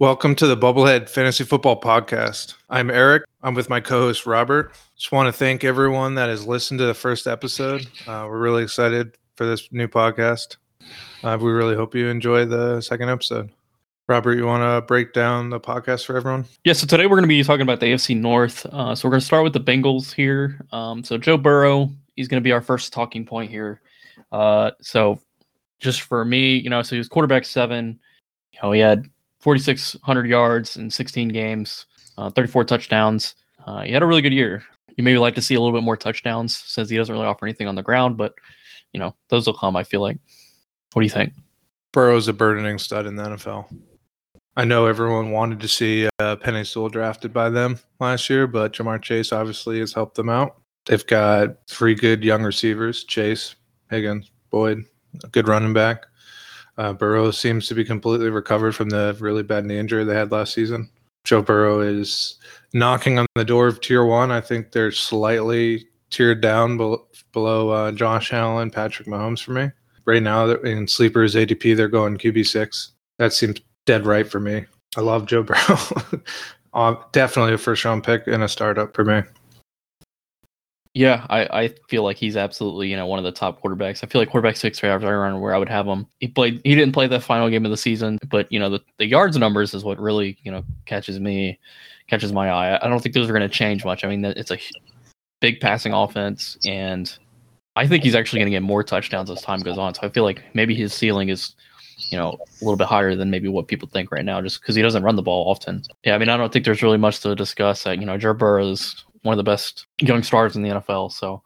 Welcome to the Bubblehead Fantasy Football Podcast. I'm Eric. I'm with my co host, Robert. Just want to thank everyone that has listened to the first episode. Uh, we're really excited for this new podcast. Uh, we really hope you enjoy the second episode. Robert, you want to break down the podcast for everyone? Yeah, so today we're going to be talking about the AFC North. Uh, so we're going to start with the Bengals here. Um, so Joe Burrow, he's going to be our first talking point here. Uh, so just for me, you know, so he was quarterback seven. You know, he had 4,600 yards in 16 games, uh, 34 touchdowns. Uh, he had a really good year. You maybe like to see a little bit more touchdowns since he doesn't really offer anything on the ground, but you know, those will come. I feel like. What do you think? Burrow's a burdening stud in the NFL. I know everyone wanted to see uh, Penei Sewell drafted by them last year, but Ja'Marr Chase obviously has helped them out. They've got three good young receivers: Chase, Higgins, Boyd, a good running back. Uh, Burrow seems to be completely recovered from the really bad knee injury they had last season. Joe Burrow is knocking on the door of tier one. I think they're slightly tiered down below, below uh, Josh Allen, Patrick Mahomes for me. Right now, in sleepers ADP, they're going QB six. That seems dead right for me. I love Joe Burrow. uh, definitely a first round pick in a startup for me. Yeah, I, I feel like he's absolutely you know one of the top quarterbacks. I feel like quarterback six right around where I would have him. He played. He didn't play the final game of the season, but you know the, the yards numbers is what really you know catches me, catches my eye. I don't think those are going to change much. I mean, it's a big passing offense, and I think he's actually going to get more touchdowns as time goes on. So I feel like maybe his ceiling is you know, a little bit higher than maybe what people think right now, just because he doesn't run the ball often. Yeah, I mean, I don't think there's really much to discuss. Uh, you know, Joe Burrow is one of the best young stars in the NFL, so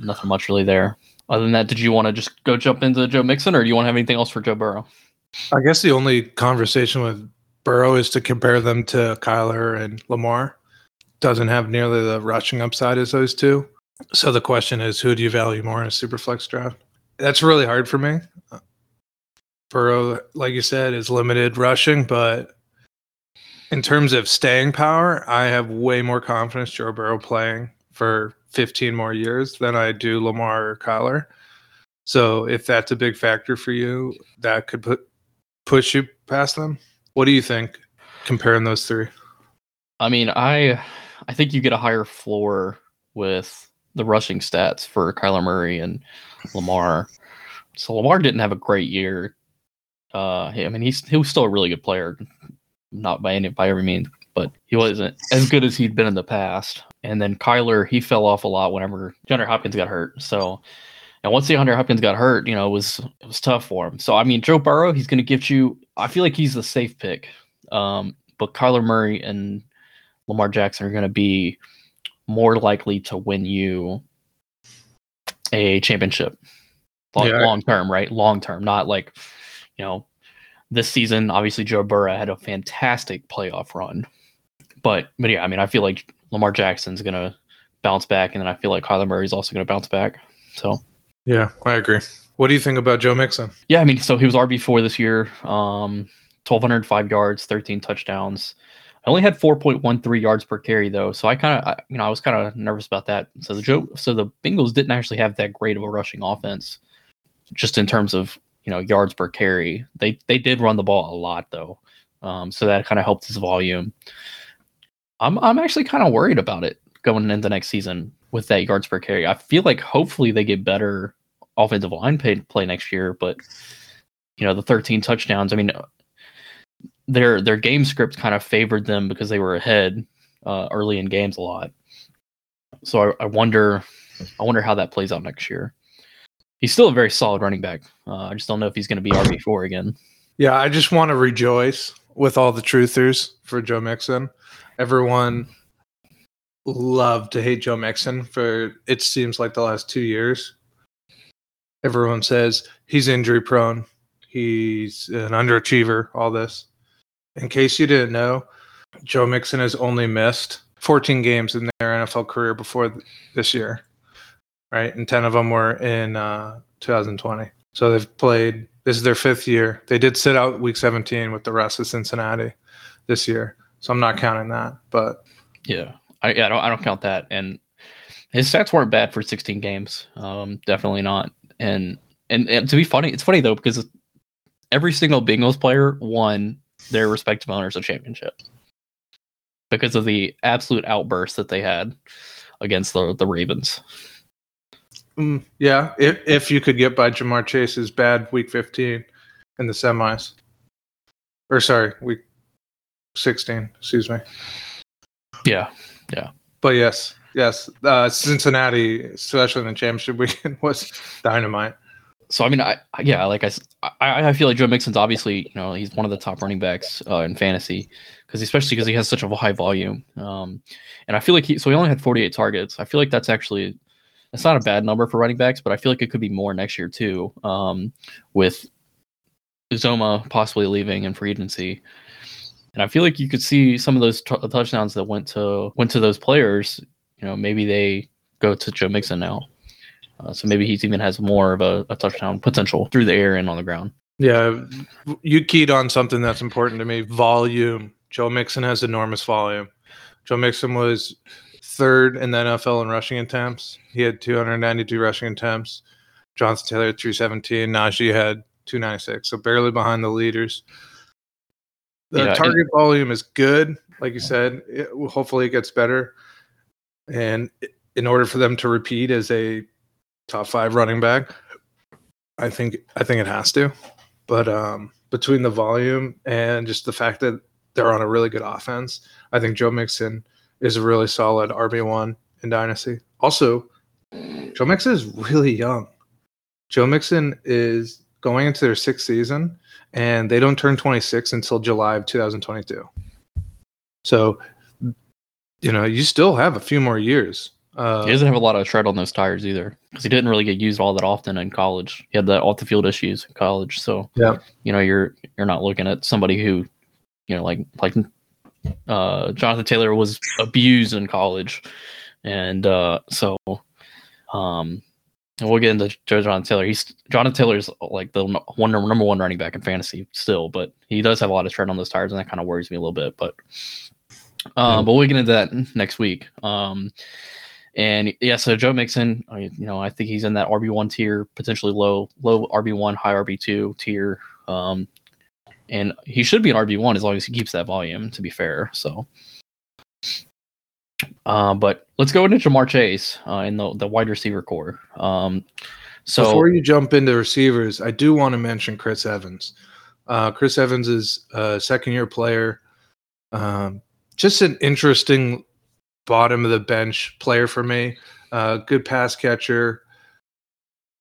nothing much really there. Other than that, did you want to just go jump into Joe Mixon, or do you want to have anything else for Joe Burrow? I guess the only conversation with Burrow is to compare them to Kyler and Lamar. Doesn't have nearly the rushing upside as those two. So the question is, who do you value more in a super flex draft? That's really hard for me. Burrow, like you said, is limited rushing, but in terms of staying power, I have way more confidence Joe Burrow playing for 15 more years than I do Lamar or Kyler. So if that's a big factor for you, that could put push you past them. What do you think comparing those three? I mean, I I think you get a higher floor with the rushing stats for Kyler Murray and Lamar. So Lamar didn't have a great year uh, I mean, he's he was still a really good player, not by any by every means, but he wasn't as good as he'd been in the past. And then Kyler, he fell off a lot whenever DeAndre Hopkins got hurt. So, and once DeAndre Hopkins got hurt, you know, it was it was tough for him. So, I mean, Joe Burrow, he's going to give you. I feel like he's the safe pick. Um, but Kyler Murray and Lamar Jackson are going to be more likely to win you a championship long, yeah. long term, right? Long term, not like you know, this season, obviously Joe Burrow had a fantastic playoff run. But but yeah, I mean, I feel like Lamar Jackson's gonna bounce back, and then I feel like Kyler Murray's also gonna bounce back. So yeah, I agree. What do you think about Joe Mixon? Yeah, I mean, so he was RB four this year, um, twelve hundred five yards, thirteen touchdowns. I only had four point one three yards per carry though, so I kind of, you know, I was kind of nervous about that. So the Joe, so the Bengals didn't actually have that great of a rushing offense, just in terms of you know yards per carry. They they did run the ball a lot though, um, so that kind of helped his volume. I'm I'm actually kind of worried about it going into next season with that yards per carry. I feel like hopefully they get better offensive line play, play next year, but you know the 13 touchdowns. I mean, their their game script kind of favored them because they were ahead uh, early in games a lot. So I, I wonder I wonder how that plays out next year he's still a very solid running back. Uh, I just don't know if he's going to be RB four again. Yeah, I just want to rejoice with all the truthers for Joe Mixon. Everyone loved to hate Joe Mixon for it seems like the last two years. Everyone says he's injury prone, he's an underachiever, all this. In case you didn't know, Joe Mixon has only missed 14 games in their NFL career before this year right? And 10 of them were in uh, 2020. So they've played, this is their fifth year. They did sit out week 17 with the rest of Cincinnati this year. So I'm not counting that, but. Yeah, I, I, don't, I don't count that. And his stats weren't bad for 16 games. Um, definitely not. And, and, and to be funny, it's funny though, because every single Bengals player won their respective owners a championship because of the absolute outburst that they had against the the Ravens. Mm, yeah, if if you could get by Ja'Marr Chase's bad week 15 in the semis, or sorry, week 16. Excuse me. Yeah, yeah. But yes, yes, uh, Cincinnati, especially in the championship weekend, was dynamite. so I mean, I I- yeah, like I I feel like Joe Mixon's obviously you know he's one of the top running backs uh, in fantasy because especially because he has such a high volume. Um, and I feel like he so he only had 48 targets. I feel like that's actually that's not a bad number for running backs, but I feel like it could be more next year too. Um, with Zoma possibly leaving and free agency. And I feel like you could see some of those t- touchdowns that went to went to those players. You know, maybe they go to Joe Mixon now. Uh, so maybe he even has more of a, a touchdown potential through the air and on the ground. Yeah, you keyed on something that's important to me volume. Joe Mixon has enormous volume. Joe Mixon was third in the NFL in rushing attempts. He had 292 rushing attempts. Jonathan Taylor 317. Najee had 296, so barely behind the leaders. The Yeah, target volume is good, like you said. It, hopefully, it gets better. And in order for them to repeat as a top five running back, I think I think it has to. But um, between the volume and just the fact that they're on a really good offense, I think Joe Mixon is a really solid RB one in Dynasty. Also, Joe Mixon is really young. Joe Mixon is going into their sixth season, and they don't turn 26 until July of 2022. So, you know, you still have a few more years. Uh, he doesn't have a lot of tread on those tires either because he didn't really get used all that often in college. He had the off the field issues in college, so Yeah. you know you're you're not looking at somebody who, you know, like like uh, Jonathan Taylor was abused in college, and uh, so um, and we'll get into Joe Jonathan Taylor. He's Jonathan Taylor's like the one number one running back in fantasy still, but he does have a lot of tread on those tires, and that kind of worries me a little bit. But um, but we'll get into that next week. Um, and yeah, so Joe Mixon, you know, I think he's in that RB one tier, potentially low, low RB one, high RB two tier. Um, and he should be an RB one as long as he keeps that volume. To be fair, so. Uh, but let's go into Ja'Marr Chase uh, in the the wide receiver core. Um, so Before you jump into receivers, I do want to mention Chris Evans. Uh, Chris Evans is a second year player. Um, just an interesting bottom of the bench player for me. Uh, good pass catcher.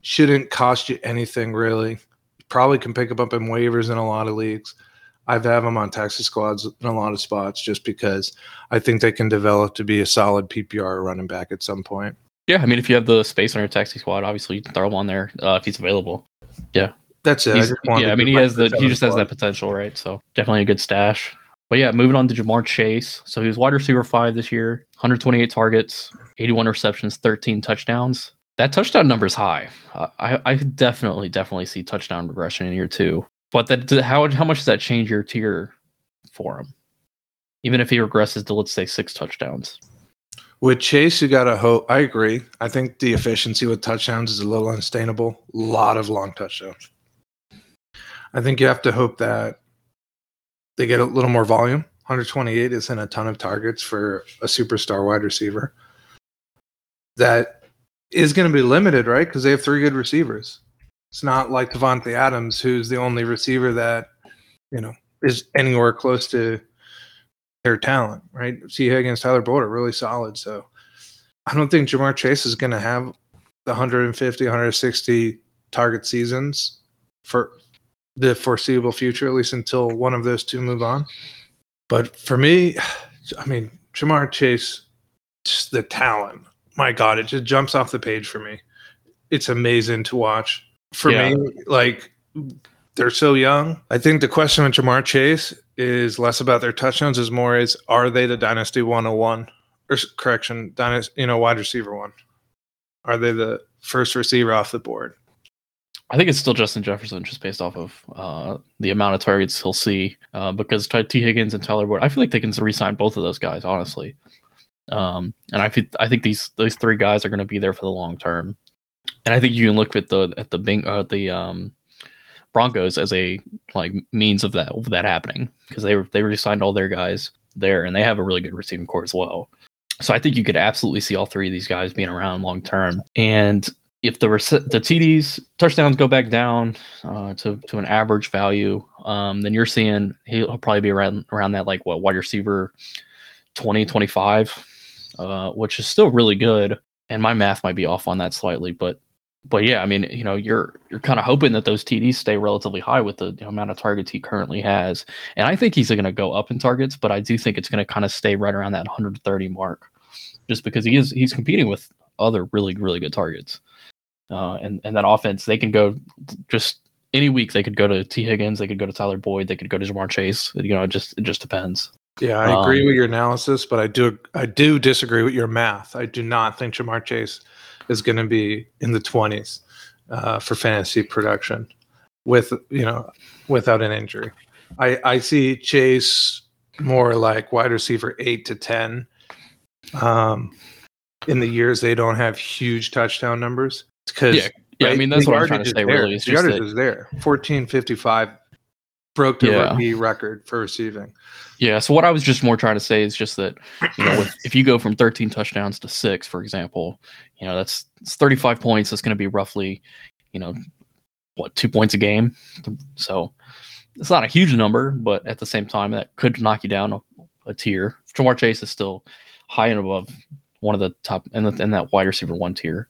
Shouldn't cost you anything really. Probably can pick him up in waivers in a lot of leagues. I've have him on taxi squads in a lot of spots just because I think they can develop to be a solid PPR running back at some point. yeah, I mean, if you have the space on your taxi squad, obviously you can throw him on there uh, if he's available. Yeah, that's it. I He's- just yeah, I mean, he has the he Evans just has squad. that potential, right? So definitely a good stash. But yeah, moving on to Ja'Marr Chase. So he was wide receiver five this year, 128 targets, 81 receptions, 13 touchdowns. That touchdown number is high. I I definitely definitely see touchdown regression in year two. But that how how much does that change your tier for him? Even if he regresses to let's say six touchdowns. With Chase, you got to hope. I agree. I think the efficiency with touchdowns is a little unsustainable. A lot of long touchdowns. I think you have to hope that they get a little more volume. 128 isn't a ton of targets for a superstar wide receiver. That is going to be limited, right? Because they have three good receivers. It's not like Davante Adams, who's the only receiver that, you know, is anywhere close to their talent, right? T. Higgins, Tyler Boyd are really solid. So I don't think Ja'Marr Chase is going to have the 150, 160 target seasons for the foreseeable future, at least until one of those two move on. But for me, I mean, Ja'Marr Chase, just the talent. My God, it just jumps off the page for me. It's amazing to watch. For Yeah. me, like they're so young. I think the question with Ja'Marr Chase is less about their touchdowns, is more is are they the dynasty 101 or correction, dynasty, you know, wide receiver one? Are they the first receiver off the board? I think it's still Justin Jefferson, just based off of uh, the amount of targets he'll see. Uh, because T. Higgins and Tyler Boyd, I feel like they can re-sign both of those guys, honestly. Um, and I feel, I think these those three guys are going to be there for the long term. And I think you can look at the at the Bing, uh, the um, Broncos as a like means of that of that happening because they were they already signed all their guys there and they have a really good receiving core as well. So I think you could absolutely see all three of these guys being around long term. And if the rec- the TDs touchdowns go back down uh, to to an average value, um, then you're seeing he'll probably be around around that like what wide receiver 20 25 uh, which is still really good and my math might be off on that slightly but but yeah i mean you know you're you're kind of hoping that those td's stay relatively high with the, amount of targets he currently has and i think he's going to go up in targets but i do think it's going to kind of stay right around that 130 mark just because he is he's competing with other really really good targets uh, and and that offense they can go just any week they could go to T Higgins, they could go to Tyler Boyd, they could go to Ja'Marr Chase. You know, it just it just depends. Yeah, I agree Um, with your analysis, but I do I do disagree with your math. I do not think Ja'Marr Chase is going to be in the twenties uh, for fantasy production with you know without an injury. I I see Chase more like wide receiver eight to ten. Um, in the years they don't have huge touchdown numbers because Yeah, Yeah, I mean that's what I'm trying to say. Really, it's the yardage that, is there. Fourteen fifty five broke the Yeah. rookie record for receiving. Yeah. So what I was just more trying to say is just that you know, with, if you go from 13 touchdowns to six, for example, you know that's it's 35 points. That's going to be roughly, you know, what two points a game. So it's not a huge number, but at the same time, that could knock you down a, a tier. Ja'Marr Chase is still high and above one of the top the, in that wide receiver one tier.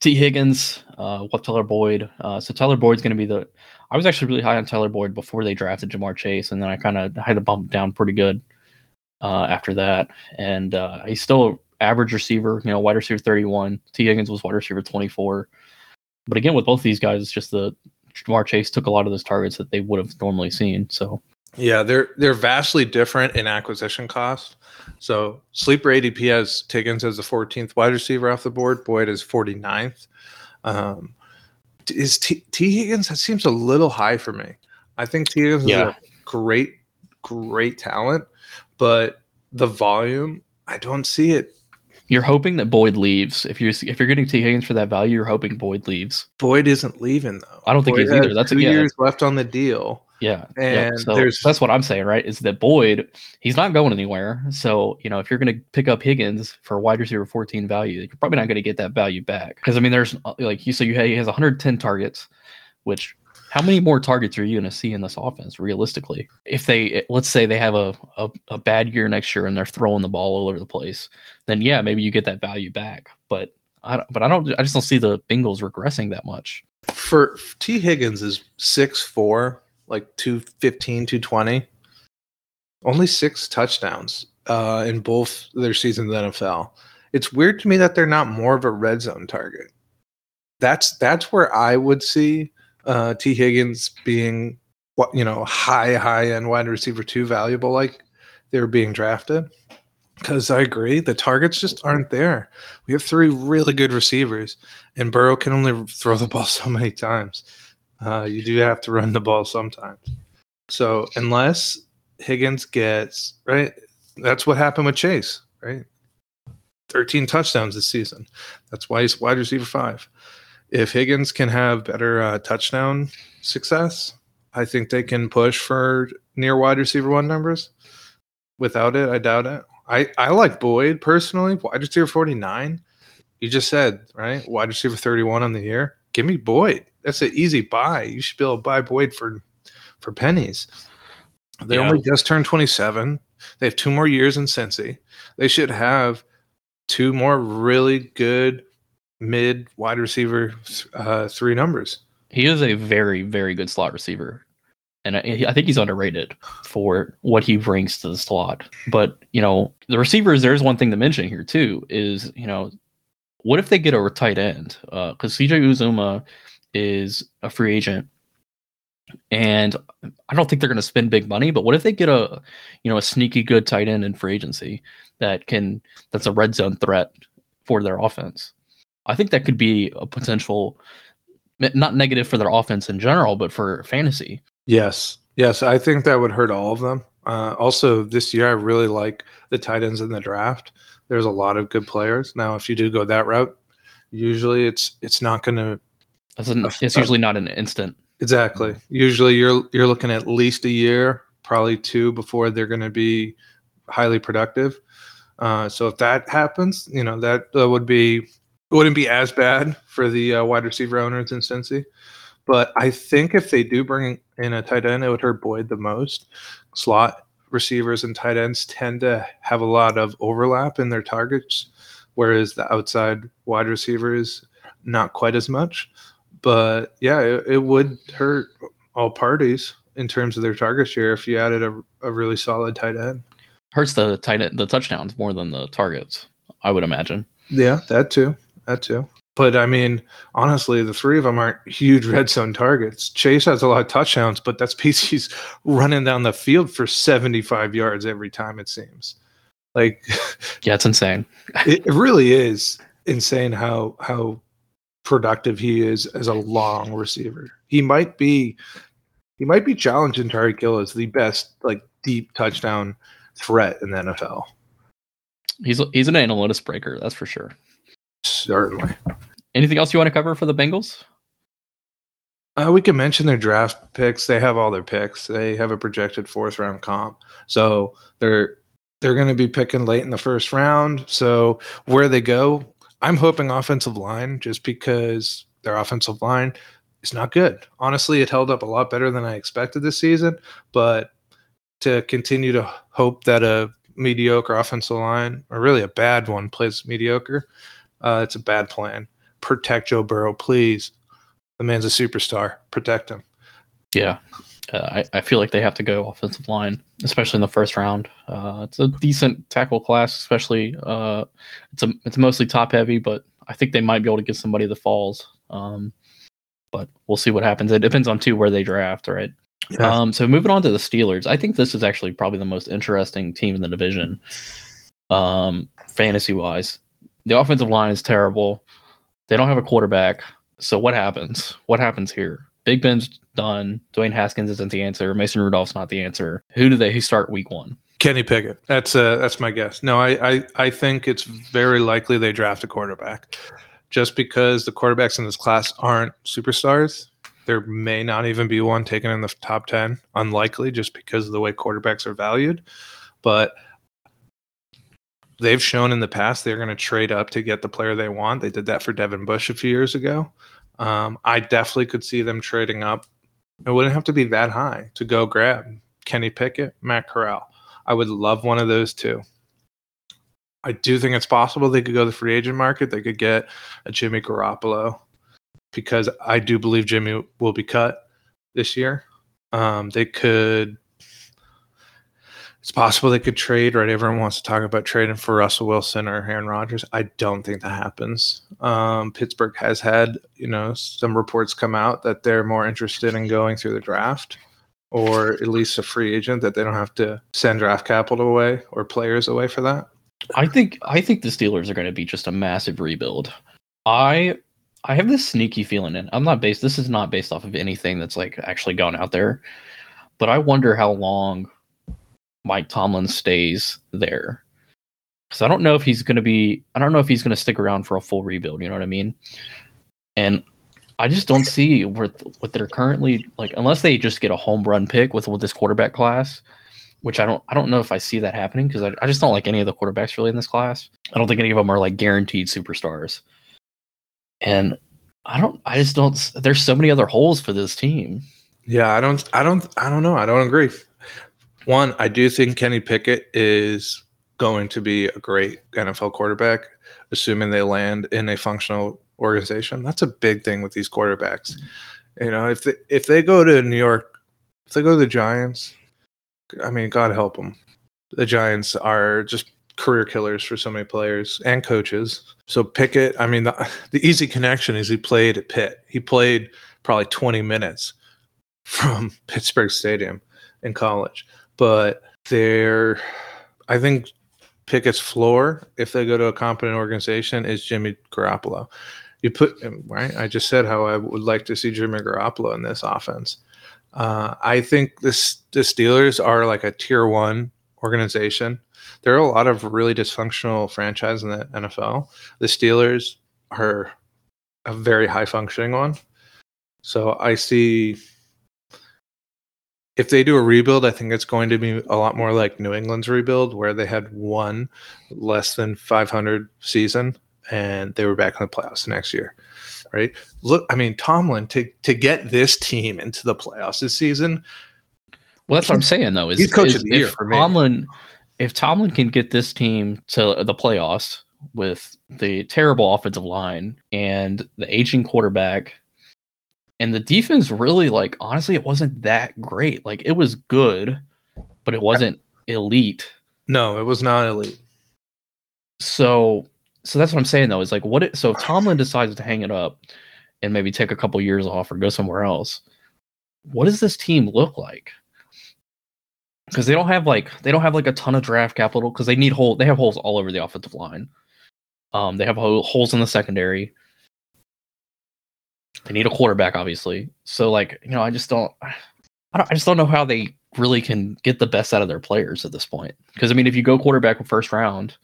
T. Higgins, uh, what Tyler Boyd. Uh, so Tyler Boyd's going to be the. I was actually really high on Tyler Boyd before they drafted Ja'Marr Chase, and then I kind of had to bump down pretty good uh, after that. And uh, he's still average receiver, you know, wide receiver 31. T. Higgins was wide receiver 24. But again, with both these guys, it's just the Ja'Marr Chase took a lot of those targets that they would have normally seen. So Yeah, they're they're vastly different in acquisition cost. So sleeper ADP has T Higgins as the 14th wide receiver off the board. Boyd is 49th. Um, is T, T Higgins? That seems a little high for me. I think T Higgins Yeah. is a great, great talent, but the volume, I don't see it. you're hoping that Boyd leaves. If you're if you're getting T. Higgins for that value, you're hoping Boyd leaves. Boyd isn't leaving though. I don't think Boyd he's either. That's a- two yeah. years left on the deal. Yeah, yeah. And So there's- that's what I'm saying, right? Is that Boyd? He's not going anywhere. So you know, if you're going to pick up Higgins for wide receiver 14 value, you're probably not going to get that value back. Because I mean, there's uh, like you said, you he has 110 targets, which how many more targets are you going to see in this offense realistically? If they let's say they have a, a a bad year next year and they're throwing the ball all over the place, then yeah, maybe you get that value back. But I don't, but I don't I just don't see the Bengals regressing that much. for T Higgins is 6'4, like 215, 220. Only six touchdowns uh, in both their seasons in the NFL. It's weird to me that they're not more of a red zone target. That's that's where I would see uh, T Higgins being what you know high high end wide receiver two valuable like they were being drafted. Because I agree, the targets just aren't there. We have three really good receivers, and Burrow can only throw the ball so many times. Uh, you do have to run the ball sometimes. So unless Higgins gets right, that's what happened with Chase, right? 13 touchdowns this season. That's why he's wide receiver five. If Higgins can have better uh, touchdown success, I think they can push for near wide receiver one numbers. Without it, I doubt it. I, I like Boyd personally, wide receiver 49. You just said, right? Wide receiver 31 on the year. Give me Boyd. That's an easy buy. You should be able to buy Boyd for for pennies. They Yeah. only just turned 27. They have two more years in Cincy. They should have two more really good mid wide receiver uh, three numbers. He is a very, very good slot receiver, and I, I think he's underrated for what he brings to the slot. But you know, the receivers. There's one thing to mention here too. Is you know, what if they get a tight end? Because CJ Uzomah is a free agent, and I don't think they're going to spend big money. But what if they get a you know a sneaky good tight end in free agency that can that's a red zone threat for their offense? I think that could be a potential not negative for their offense in general, but for fantasy. Yes. Yes. I think that would hurt all of them. Uh, also, this year, I really like the tight ends in the draft. There's a lot of good players. Now, if you do go that route, usually it's it's not going to an, it's usually not an instant. Exactly. Usually you're you're looking at least a year, probably two before they're going to be highly productive. Uh, so if that happens, you know that uh, would be wouldn't be as bad for the uh, wide receiver owners in Cincy. But I think if they do bring in a tight end, it would hurt Boyd the most. Slot receivers and tight ends tend to have a lot of overlap in their targets, whereas the outside wide receivers not quite as much. But yeah, it, it would hurt all parties in terms of their target share if you added a, a really solid tight end. Hurts the tight end, the touchdowns more than the targets, I would imagine. Yeah, that too. That too. But I mean, honestly, the three of them aren't huge red zone targets. Chase has a lot of touchdowns, but that's because he's running down the field for 75 yards every time, it seems. Like, yeah, it's insane. it, it really is insane how how productive he is as a long receiver. He might be he might be challenging Tyreek Hill as the best like deep touchdown threat in the NFL. He's he's an analytics breaker, that's for sure. Certainly. Anything else you want to cover for the Bengals? Uh, we can mention their draft picks. They have all their picks. They have a projected fourth round comp, so they're they're going to be picking late in the first round. So where they go, I'm hoping offensive line, just because their offensive line is not good. Honestly, it held up a lot better than I expected this season, but to continue to hope that a mediocre offensive line, or really a bad one, plays mediocre, uh, it's a bad plan. Protect Joe Burrow, please. The man's a superstar. Protect him. Yeah. Uh, I, I feel like they have to go offensive line, especially in the first round. Uh, it's a decent tackle class, especially uh, it's a it's mostly top heavy, but I think they might be able to get somebody that falls. Um, but we'll see what happens. It depends on too where they draft, right? Yeah. Um, so moving on to the Steelers, I think this is actually probably the most interesting team in the division, um, fantasy wise. The offensive line is terrible. They don't have a quarterback. So what happens? What happens here? Big Ben's done. Dwayne Haskins isn't the answer. Mason Rudolph's not the answer. Who do they start week one? Kenny Pickett. That's uh that's my guess. No, I, I I think it's very likely they draft a quarterback. Just because the quarterbacks in this class aren't superstars, there may not even be one taken in the top 10. Unlikely just because of the way quarterbacks are valued. But they've shown in the past they're going to trade up to get the player they want. They did that for Devin Bush a few years ago. Um, I definitely could see them trading up. It wouldn't have to be that high to go grab Kenny Pickett, Matt Corral. I would love one of those two. I do think it's possible they could go the free agent market. They could get a Jimmy Garoppolo because I do believe Jimmy will be cut this year. Um, they could it's possible they could trade, right? Everyone wants to talk about trading for Russell Wilson or Aaron Rodgers. I don't think that happens. Um, Pittsburgh has had, you know, some reports come out that they're more interested in going through the draft or at least a free agent that they don't have to send draft capital away or players away for that. I think I think the Steelers are going to be just a massive rebuild. I I have this sneaky feeling, and I'm not based. This is not based off of anything that's like actually gone out there, but I wonder how long Mike Tomlin stays there. Because I don't know if he's going to be, I don't know if he's going to stick around for a full rebuild. You know what I mean? And I just don't see where what they're currently like, unless they just get a home run pick with with this quarterback class, which I don't, I don't know if I see that happening because I, I just don't like any of the quarterbacks really in this class. I don't think any of them are like guaranteed superstars. And I don't, I just don't. There's so many other holes for this team. Yeah, I don't, I don't, I don't know. I don't agree. One, I do think Kenny Pickett is going to be a great NFL quarterback, assuming they land in a functional organization. That's a big thing with these quarterbacks. You know, if they, if they go to New York, if they go to the Giants, I mean, God help them. The Giants are just career killers for so many players and coaches. So Pickett, I mean, the, the easy connection is he played at Pitt. He played probably 20 minutes from Pittsburgh Stadium in college but they're I think Pickett's floor, if they go to a competent organization, is Jimmy Garoppolo. You put right. I just said how I would like to see Jimmy Garoppolo in this offense. Uh, I think this the Steelers are like a tier one organization. There are a lot of really dysfunctional franchises in the NFL. The Steelers are a very high functioning one. So I see if they do a rebuild, I think it's going to be a lot more like New England's rebuild, where they had one less than 500 season and they were back in the playoffs the next year. Right? Look, I mean, Tomlin to to get this team into the playoffs this season. Well, that's what I'm saying though. Is, He's coach is of the year for me. Tomlin, if Tomlin can get this team to the playoffs with the terrible offensive line and the aging quarterback, and the defense really like honestly, it wasn't that great. Like it was good, but it wasn't elite. No, it was not elite. So, so that's what I'm saying though. Is like what? It, so if Tomlin decides to hang it up and maybe take a couple years off or go somewhere else, what does this team look like? Because they don't have like they don't have like a ton of draft capital because they need hole they have holes all over the offensive line. Um, they have hole- holes in the secondary. They need a quarterback, obviously. So, like you know, I just don't, I don't, I just don't know how they really can get the best out of their players at this point. Because I mean, if you go quarterback in first round,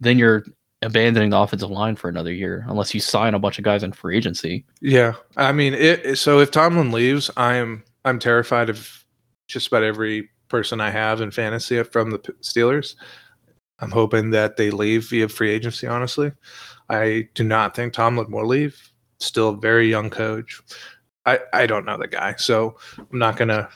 then you're abandoning the offensive line for another year unless you sign a bunch of guys in free agency. Yeah, I mean, it, so if Tomlin leaves, I'm I'm terrified of just about every person I have in fantasy from the Steelers. I'm hoping that they leave via free agency. Honestly, I do not think Tomlin will leave. Still a very young coach. I I don't know the guy, so I'm not gonna.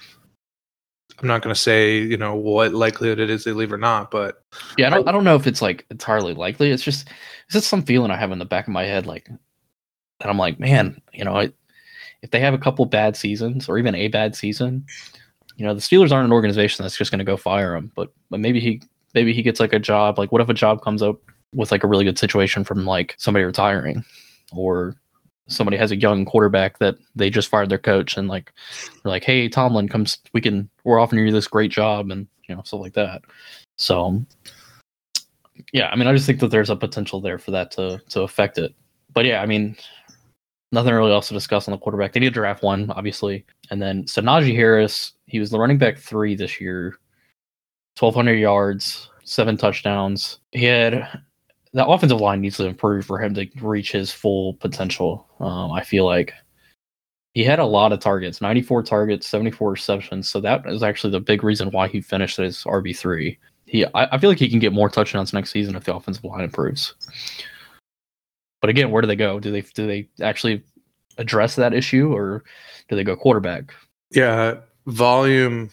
I'm not gonna say you know what likelihood it is they leave or not, but Yeah, I don't, I don't know if it's like entirely likely. It's just it's just some feeling I have in the back of my head, like that. I'm like, man, you know, I, if they have a couple bad seasons or even a bad season, you know, the Steelers aren't an organization that's just going to go fire him. But but maybe he maybe he gets like a job. Like, what if a job comes up with like a really good situation from like somebody retiring, or somebody has a young quarterback that they just fired their coach and like they're like, hey, Tomlin, comes, we can, we're offering you this great job and you know stuff like that. So yeah, I mean, I just think that there's a potential there for that to to affect it. But yeah, I mean, nothing really else to discuss on the quarterback. They need to draft one, obviously, and then so Najee Harris, he was the running back three this year, twelve hundred yards, seven touchdowns. He had the offensive line needs to improve for him to reach his full potential. Um, I feel like he had a lot of targets 94 targets 74 receptions. So that is actually the big reason why he finished as rb3 he I, I feel like he can get more touchdowns next season if the offensive line improves. But again where do they go? Do they do they actually address that issue or do they go quarterback? Yeah, volume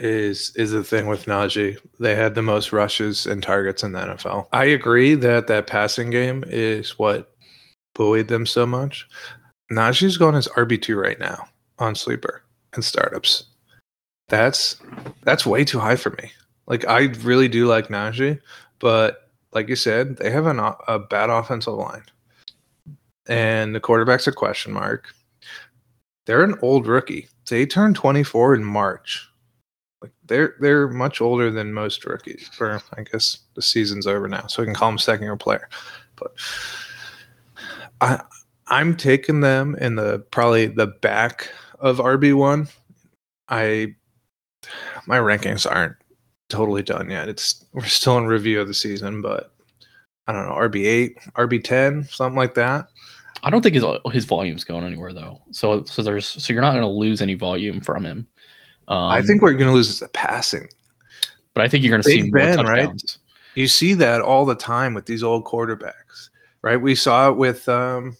is is the thing with Najee. They had the most rushes and targets in the NFL. I agree that that passing game is what buoyed them so much. Najee's going as RB two right now on sleeper and startups. That's that's way too high for me. Like I really do like Najee, but like you said, they have an, a bad offensive line, and the quarterback's a question mark. They're an old rookie. They turned 24 in March. They're they're much older than most rookies. Or I guess the season's over now, so we can call them second year player. But I I'm taking them in the probably the back of RB one. I my rankings aren't totally done yet. It's we're still in review of the season, but I don't know RB eight, RB ten, something like that. i don't think his his volume's going anywhere though so so there's so you're not going to lose any volume from him um, I think we're going to lose is the passing. but i think you're going to see more Ben, right? touchdowns You see that all the time with these old quarterbacks, right? We saw it with um,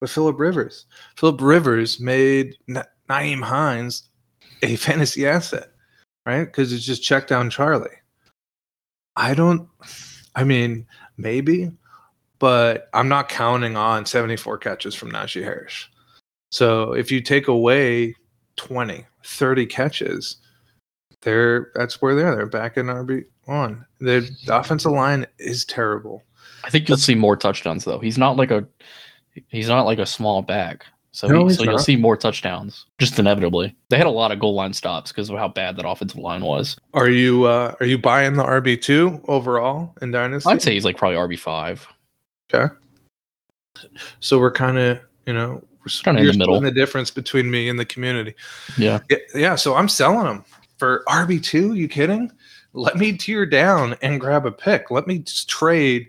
with Philip Rivers. Philip Rivers made Na- Nyheim Hines a fantasy asset, right? Because it's just check down Charlie. I don't. I mean, maybe, but I'm not counting on 74 catches from Najee Harris. So if you take away 20, 30 catches, they're that's where they're. They're back in RB one. The, offensive line is terrible. I think you'll see more touchdowns though. He's not like a he's not like a small back. So, No, he, so you'll see more touchdowns just inevitably. They had a lot of goal line stops because of how bad that offensive line was. Are you uh are you buying the RB two overall in Dynasty? I'd say he's like probably RB five. okay. So we're kind of you know we're Kinda in you're the middle. The difference between me and the community. Yeah, Yeah, so I'm selling them for RB two. You kidding? Let me tear down and grab a pick. Let me just trade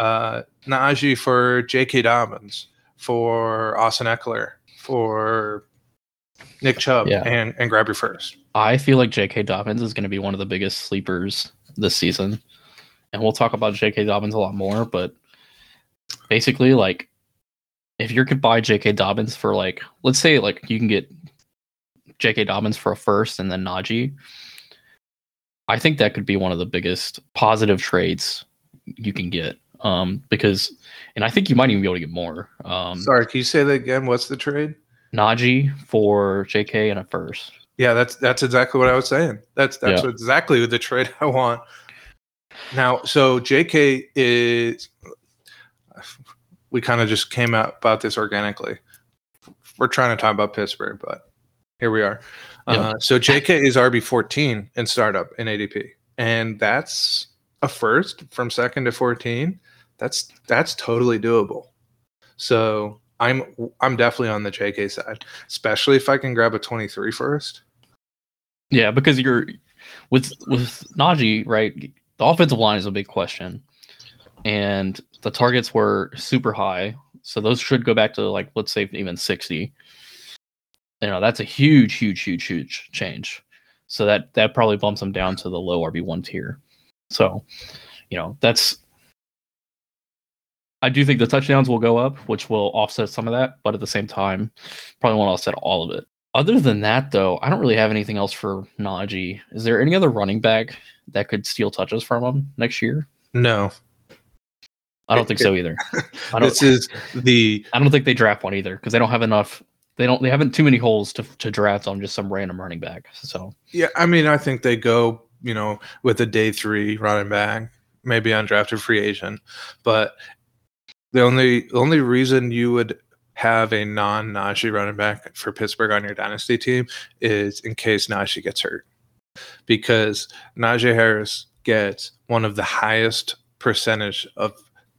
uh, Najee for J.K. Dobbins, for Austin Ekeler, for Nick Chubb Yeah. and and grab your first. I feel like J.K. Dobbins is going to be one of the biggest sleepers this season, and we'll talk about J.K. Dobbins a lot more. But basically, like, if you could buy J.K. Dobbins for like, let's say, like, you can get J.K. Dobbins for a first and then Najee. I think that could be one of the biggest positive trades you can get. Um, because, and I think you might even be able to get more. Um, Sorry, can you say that again? What's the trade? Najee for J.K. and a first. Yeah, that's that's exactly what I was saying. That's that's Yeah. exactly the trade I want. Now, so JK is we kind of just came out about this organically. We're trying to talk about Pittsburgh, but here we are. Yeah. Uh, so JK is RB fourteen in startup in ADP, and that's a first from second to fourteen. That's that's totally doable. So I'm I'm definitely on the JK side, especially if I can grab a 23 first. Yeah, because you're with with Najee, right? The offensive line is a big question, and the targets were super high, so those should go back to like let's say even sixty. You know, that's a huge, huge, huge, huge change. So that that probably bumps them down to the low RB one tier. So, you know, that's. I do think the touchdowns will go up, which will offset some of that, but at the same time, probably won't offset all of it. Other than that, though, I don't really have anything else for Najee. Is there any other running back that could steal touches from him next year? No, I don't think so either. I don't. this is the I don't think they draft one either because they don't have enough. They don't. They haven't too many holes to to draft on just some random running back. So yeah. I mean, I think they go you know with a day three running back, maybe undrafted free agent, but the only the only reason you would have a non Najee running back for Pittsburgh on your dynasty team is in case Najee gets hurt, because Najee Harris gets one of the highest percentage of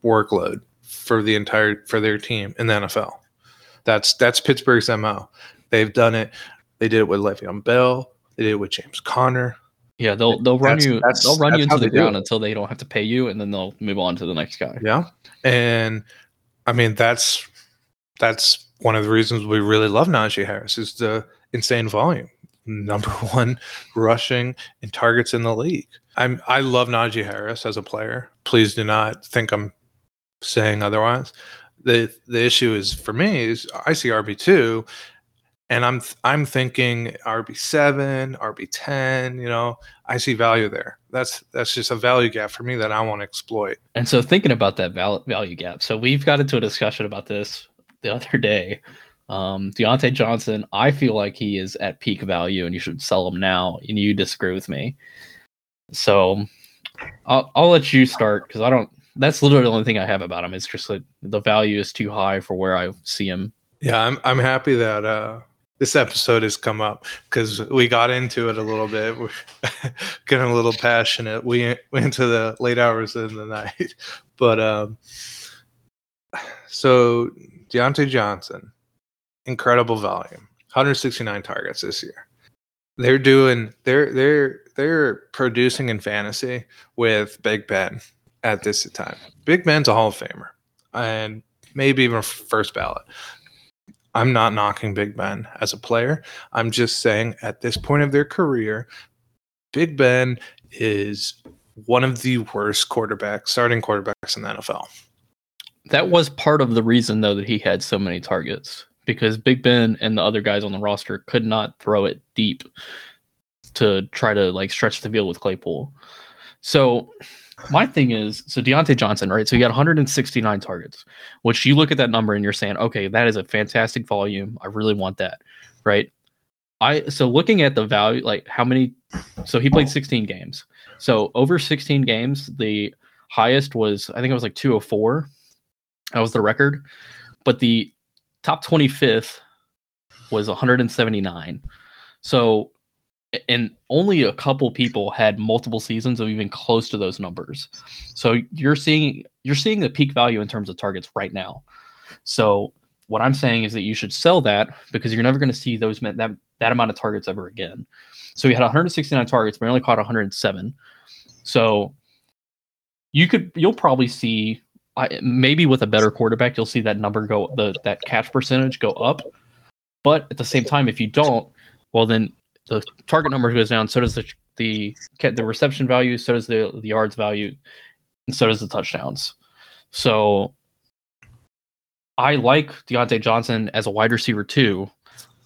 workload for the entire for their team in the NFL. That's that's Pittsburgh's MO. They've done it. They did it with Le'Veon Bell. They did it with James Conner. yeah, they'll they'll run That's- you. that's- They'll run you into the ground until they don't have to pay you, and then they'll move on to the next guy. Yeah. And I mean that's that's one of the reasons we really love Najee Harris is the insane volume. Number one rushing and targets in the league. I'm I love Najee Harris as a player. Please do not think I'm saying otherwise. The the issue is for me is I see RB two and I'm I'm thinking RB seven, RB ten, you know, I see value there. That's that's just a value gap for me that I want to exploit. And so thinking about that val- value gap, so we've got into a discussion about this the other day. Um, Diontae Johnson, I feel like he is at peak value, and you should sell him now. And you disagree with me, so I'll I'll let you start because I don't. That's literally the only thing I have about him. It's just that the value is too high for where I see him. Yeah, I'm I'm happy that uh this episode has come up because we got into it a little bit. We're getting a little passionate. We went into the late hours of the night, but um, so Diontae Johnson, incredible volume, 169 targets this year. They're doing they're they're they're producing in fantasy with Big Ben at this time. Big Ben's a Hall of Famer and maybe even first ballot. I'm not knocking Big Ben as a player. I'm just saying at this point of their career, Big Ben is one of the worst quarterbacks, starting quarterbacks in the NFL. That was part of the reason, though, that he had so many targets because Big Ben and the other guys on the roster could not throw it deep to try to like stretch the field with Claypool. So my thing is, so Diontae Johnson, right? So he got 169 targets, which you look at that number and you're saying, okay, that is a fantastic volume. I really want that, right? I so looking at the value, like how many, so he played 16 games. So over 16 games, the highest was I think it was like 204. That was the record, but the top 25th was 179. So and only a couple people had multiple seasons of even close to those numbers. So you're seeing you're seeing the peak value in terms of targets right now. So what I'm saying is that you should sell that because you're never going to see those that that amount of targets ever again. So he had 169 targets, but he only caught 107. So you could you'll probably see maybe with a better quarterback you'll see that number go the that catch percentage go up But at the same time, if you don't, well, then the target number goes down. So does the the the reception value. So does the the yards value, and so does the touchdowns. So I like Diontae Johnson as a wide receiver too.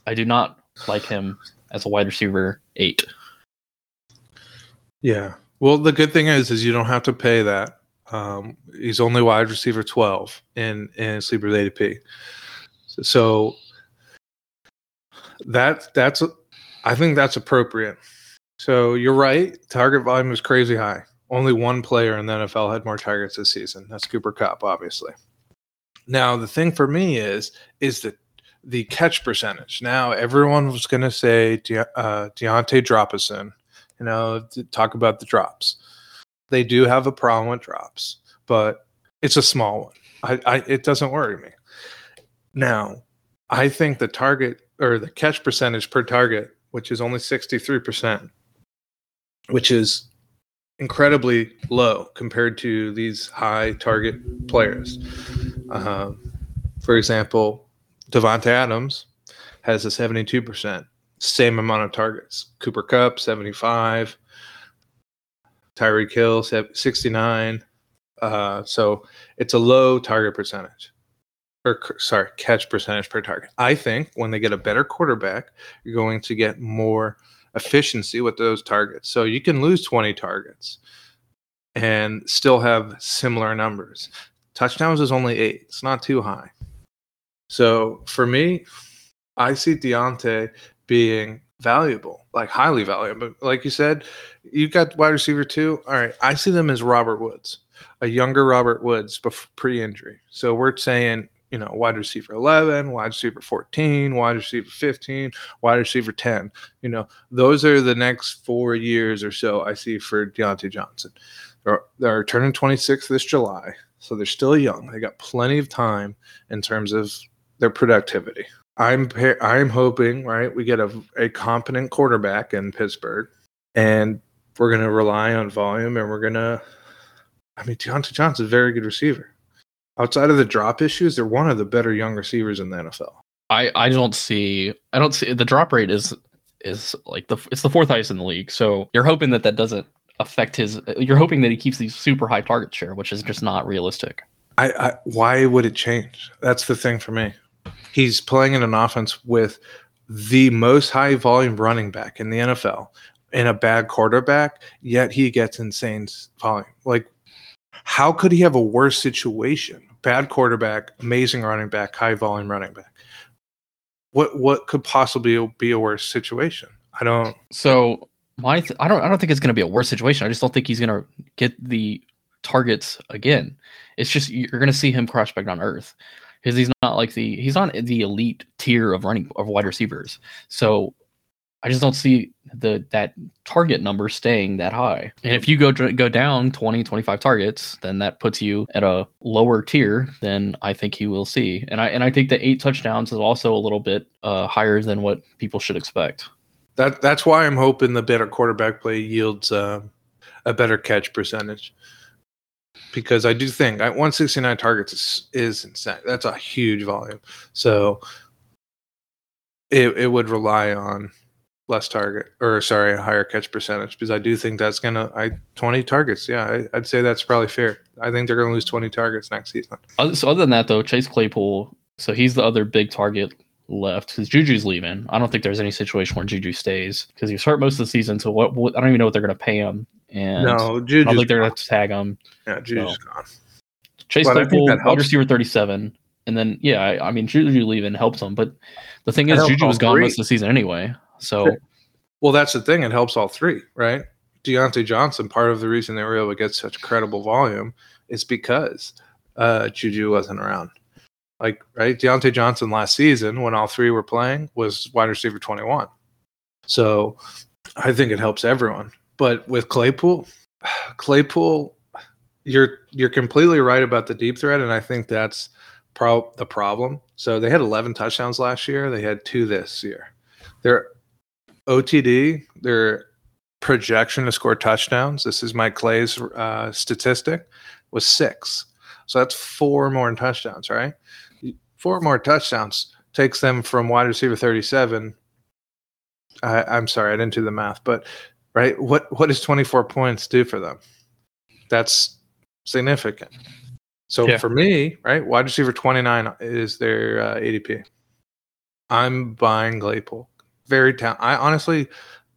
I do not like him as a wide receiver eight. Yeah. Well, the good thing is, is you don't have to pay that. Um, he's only wide receiver twelve in in sleepers ADP. So that that's I think that's appropriate. So you're right. Target volume was crazy high. Only one player in the NFL had more targets this season. That's Cooper Kupp, obviously. Now the thing for me is is the the catch percentage. Now everyone was going to say De- uh, Diontae Dropperson, you know, talk about the drops. They do have a problem with drops, but it's a small one. I, I it doesn't worry me. Now, I think the target or the catch percentage per target, which is only 63%, which is incredibly low compared to these high target players. Um, for example, Davante Adams has a 72%, same amount of targets. Cooper Kupp, 75. Tyreek Hill, 69. Uh, so it's a low target percentage or sorry, catch percentage per target. I think when they get a better quarterback, you're going to get more efficiency with those targets. So you can lose 20 targets and still have similar numbers. Touchdowns is only eight. It's not too high. So for me, I see Diontae being valuable, like highly valuable. Like you said, you got wide receiver two. All right, I see them as Robert Woods, a younger Robert Woods pre-injury. So we're saying you know, wide receiver 11, wide receiver 14, wide receiver 15, wide receiver 10. You know, those are the next four years or so I see for Diontae Johnson. They're, they're turning 26 this July, so they're still young. They got plenty of time in terms of their productivity. I'm I'm hoping right we get a, a competent quarterback in Pittsburgh, and we're going to rely on volume, and we're going to. I mean, Diontae Johnson's a very good receiver outside of the drop issues, they're one of the better young receivers in the NFL. I I don't see I don't see the drop rate is is like the it's the fourth highest in the league. So you're hoping that that doesn't affect his. You're hoping that he keeps these super high target share, which is just not realistic. I, I why would it change? That's the thing for me. He's playing in an offense with the most high volume running back in the NFL and a bad quarterback, yet he gets insane volume. Like how could he have a worse situation? Bad quarterback, amazing running back, high volume running back. What what could possibly be a worse situation? I don't. So my th- I don't I don't think it's going to be a worse situation. I just don't think he's going to get the targets again. It's just you're going to see him crash back on earth because he's not like the he's not the elite tier of running of wide receivers. So I just don't see the that target number staying that high. And if you go go down 20, 25 targets, then that puts you at a lower tier than I think you will see. And I and I think the eight touchdowns is also a little bit uh, higher than what people should expect. That that's why I'm hoping the better quarterback play yields uh, a better catch percentage. Because I do think 169 targets is, is insane. That's a huge volume. So it, it would rely on less target or sorry a higher catch percentage because i do think that's gonna i 20 targets yeah I, would say that's probably fair. I think they're gonna lose 20 targets next season. So other than that though chase claypool so he's the other big target left because juju's leaving. I don't think there's any situation where juju stays because he's hurt most of the season so what, what i don't even know what they're gonna pay him and no juju i don't think they're gonna tag him. Yeah juju's so. gone. Chase but claypool wide receiver 37 and then yeah I, I mean juju leaving helps him but the thing is juju was gone most of the season anyway so, well, that's the thing. It helps all three, right? Diontae Johnson, part of the reason they were able to get such credible volume is because uh, Juju wasn't around. Like, right? Diontae Johnson last season, when all three were playing, was wide receiver 21. So I think it helps everyone. But with Claypool, Claypool, you're you're completely right about the deep threat, and I think that's pro- the problem. So they had 11 touchdowns last year. They had two this year. They're OTD, their projection to score touchdowns, this is Mike Clay's uh, statistic, was six. So that's four more touchdowns, right? Four more touchdowns. takes them from wide receiver 37. I, I'm sorry, I didn't do the math, but right, what what does 24 points do for them? That's significant. So Yeah. for me, right, wide receiver 29 is their uh, ADP. I'm buying Claypool. Very ta- I honestly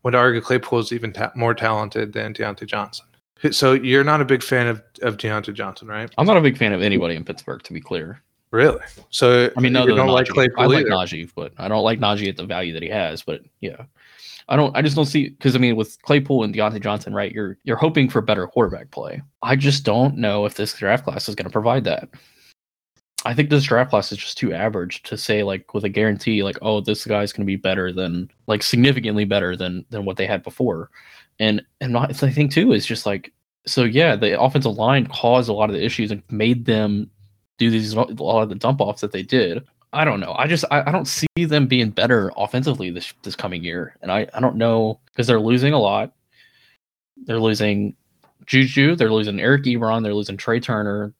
would argue Claypool is even ta- more talented than Diontae Johnson. So you're not a big fan of, of Diontae Johnson, right? I'm not a big fan of anybody in Pittsburgh, to be clear. Really? So I mean, no, you don't like Claypool I like either. Najee, but I don't like Najee at the value that he has. But yeah, I don't. I just don't see because I mean, with Claypool and Diontae Johnson, right? You're you're hoping for better quarterback play. I just don't know if this draft class is going to provide that. I think this draft class is just too average to say like with a guarantee, like oh, this guy's going to be better than like significantly better than than what they had before. And and not, the thing too is just like so yeah, the offensive line caused a lot of the issues and made them do these a lot of the dump offs that they did. I don't know. I just I, I don't see them being better offensively this this coming year, and I I don't know because they're losing a lot. They're losing Juju, they're losing Eric Ebron, they're losing Trai Turner,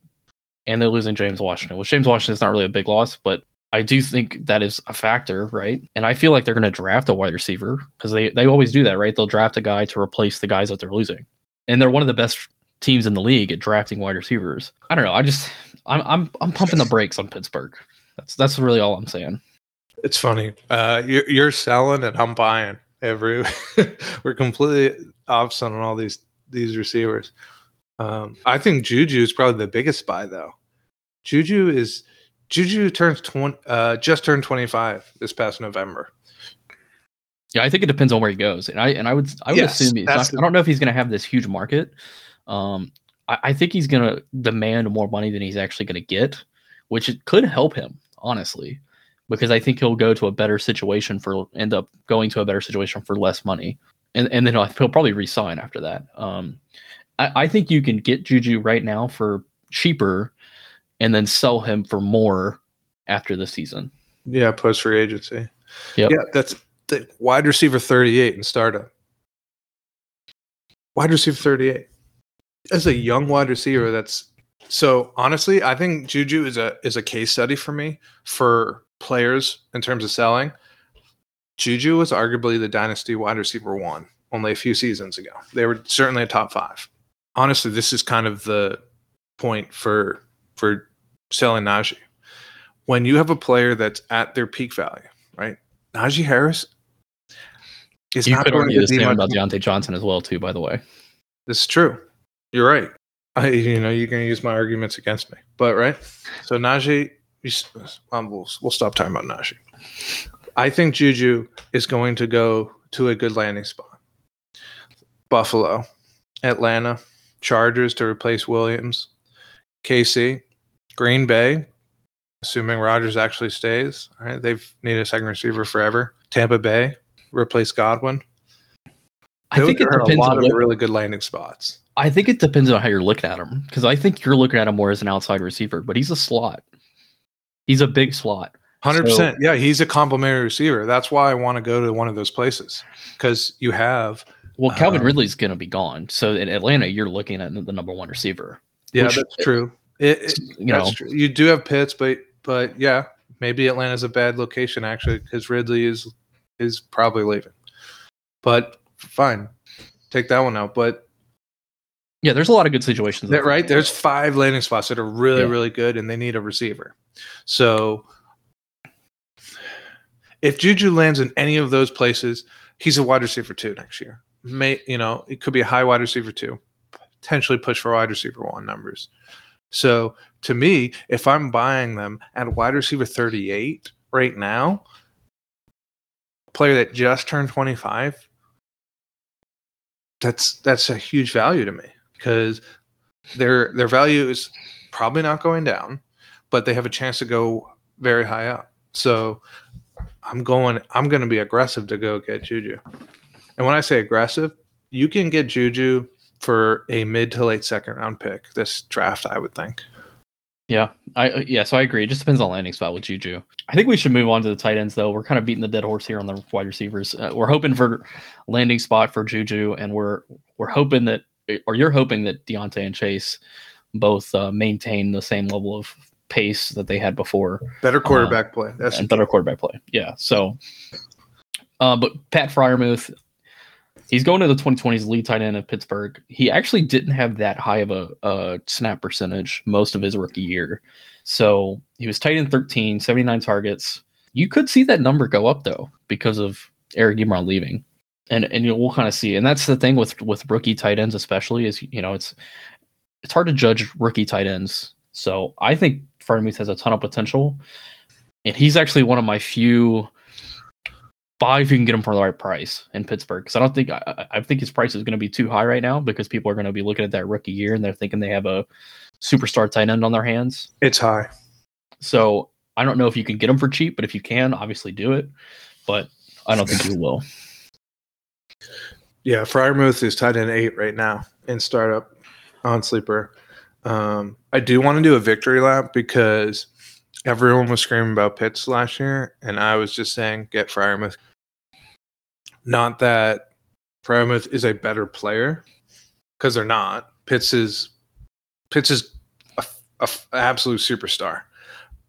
and they're losing James Washington. Which James Washington is not really a big loss, but I do think that is a factor, right? And I feel like they're going to draft a wide receiver because they they always do that, right? They'll draft a guy to replace the guys that they're losing, and they're one of the best teams in the league at drafting wide receivers. I don't know. I just I'm I'm I'm pumping the brakes on Pittsburgh. That's that's really all I'm saying. It's funny. Uh, you're, you're selling and I'm buying. Every we're completely opposite on all these these receivers. Um, I think Juju is probably the biggest buy though. Juju is Juju turns twenty uh, just turned twenty five this past November. Yeah, I think it depends on where he goes, and I and I would I would Yes, assume he's not, the- I don't know if he's going to have this huge market. Um, I, I think he's going to demand more money than he's actually going to get, which it could help him honestly, because I think he'll go to a better situation for end up going to a better situation for less money, and and then he'll, he'll probably resign after that. Um, I, I think you can get Juju right now for cheaper, and then sell him for more after the season. Yeah, post free agency. Yep. Yeah, that's the wide receiver 38 in startup. Wide receiver 38. As a young wide receiver, that's so honestly, I think Juju is a is a case study for me for players in terms of selling. Juju was arguably the dynasty wide receiver one only a few seasons ago. They were certainly a top five. Honestly, this is kind of the point for for selling Najee. When you have a player that's at their peak value, right? Najee Harris is You not could going argue to the be same about Diontae Johnson as well, too. By the way. This is true. You're right. I, you know, you're going to use my arguments against me, but right. So Najee, you um, we'll we'll stop talking about Najee. I think Juju is going to go to a good landing spot. Buffalo, Atlanta, Chargers to replace Williams, KC, Green Bay, assuming Rodgers actually stays. All right, they've needed a second receiver forever. Tampa Bay, replace Godwin. I think it There are depends a lot on of what, really good landing spots. I think it depends on how you're looking at him because I think you're looking at him more as an outside receiver, but he's a slot. He's a big slot. Hundred percent. Yeah, he's a complimentary receiver. That's why I want to go to one of those places because you have. Well, Calvin Um, Ridley's going to be gone. So in Atlanta, you're looking at the number one receiver. Yeah, Which- that's true. It, it- You know, true. You do have Pitts, but but yeah, maybe Atlanta's a bad location actually because Ridley is is probably leaving. But fine, take that one out. But yeah, there's a lot of good situations. that, right, there's five landing spots that are really Yeah. really good, and they need a receiver. So if Juju lands in any of those places, he's a wide receiver two next year. May you know it could be a high wide receiver two, potentially push for wide receiver one numbers. So to me, if I'm buying them at wide receiver 38 right now, player that just turned 25, that's that's a huge value to me because their their value is probably not going down, but they have a chance to go very high up. So I'm going I'm going to be aggressive to go get Juju. And when I say aggressive, you can get Juju for a mid to late second round pick this draft, I would think. Yeah, I uh, yeah, so I agree. It just depends on landing spot with Juju. I think we should move on to the tight ends though. We're kind of beating the dead horse here on the wide receivers. Uh, we're hoping for landing spot for Juju, and we're we're hoping that, or you're hoping that Diontae and Chase both uh, maintain the same level of pace that they had before Better quarterback play. That's and better quarterback play. Yeah. So, uh, but Pat Freiermuth, he's going to the 2020s lead tight end of Pittsburgh. He actually didn't have that high of a, a snap percentage most of his rookie year. So he was tight end 13, 79 targets. You could see that number go up though because of Eric Ebron leaving. And and you know, we'll kind of see. And that's the thing with with rookie tight ends, especially is you know it's it's hard to judge rookie tight ends. So I think Freiermuth has a ton of potential, and he's actually one of my few buy if you can get him for the right price in Pittsburgh. Because I don't think I, I think his price is going to be too high right now because people are going to be looking at that rookie year and they're thinking they have a superstar tight end on their hands. it's high. So I don't know if you can get him for cheap, but if you can, obviously do it. But I don't think you will. Yeah, Freiermuth is tight end eight right now in startup on sleeper. Um, I do want to do a victory lap because everyone was screaming about Pitts last year, and I was just saying get Freiermuth. Not that Freiermuth is a better player, because they're not. Pitts is Pitts is a, a absolute superstar.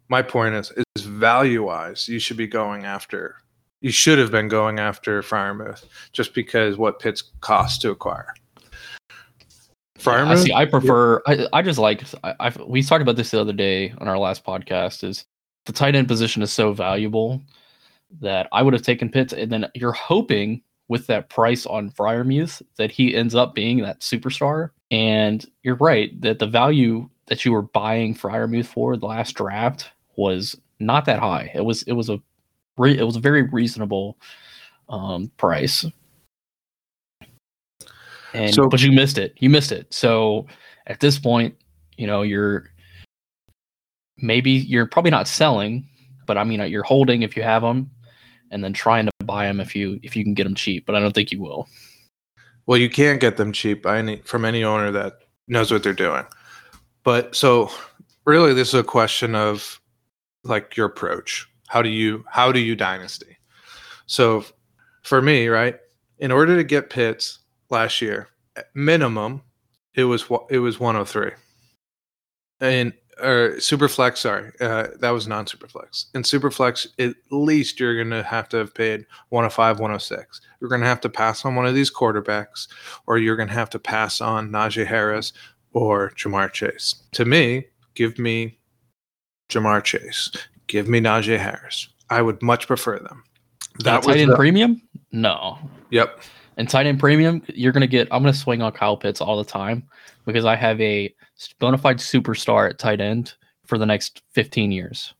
My point is, is value wise, you should be going after. You should have been going after Freiermuth just because what Pitts cost to acquire. I Freiermuth, see. I prefer. I, I just like. I, I we talked about this the other day on our last podcast. Is the tight end position is so valuable that I would have taken Pitts, and then you're hoping with that price on Freiermuth that he ends up being that superstar. And you're right that the value that you were buying Freiermuth for the last draft was not that high. It was it was a re, it was a very reasonable um, price. And So- but you missed it. You missed it. So at this point, you know, you're maybe you're probably not selling, but I mean uh, you're holding if you have them and then trying to buy them if you if you can get them cheap, but I don't think you will. Well, you can't get them cheap by any, from any owner that knows what they're doing. But so really this is a question of like your approach. How do you how do you dynasty? So for me, right, in order to get Pitts last year, at minimum it was it was 103. And or Superflex, sorry, uh, that was non Superflex. In Superflex, at least you're going to have to have paid 105, 106. You're going to have to pass on one of these quarterbacks, or you're going to have to pass on Najee Harris or Ja'Marr Chase. To me, give me Ja'Marr Chase. Give me Najee Harris. I would much prefer them. That tight end the- premium? No. Yep. And tight end premium, you're gonna get. I'm gonna swing on Kyle Pitts all the time because I have a bona fide superstar at tight end for the next 15 years,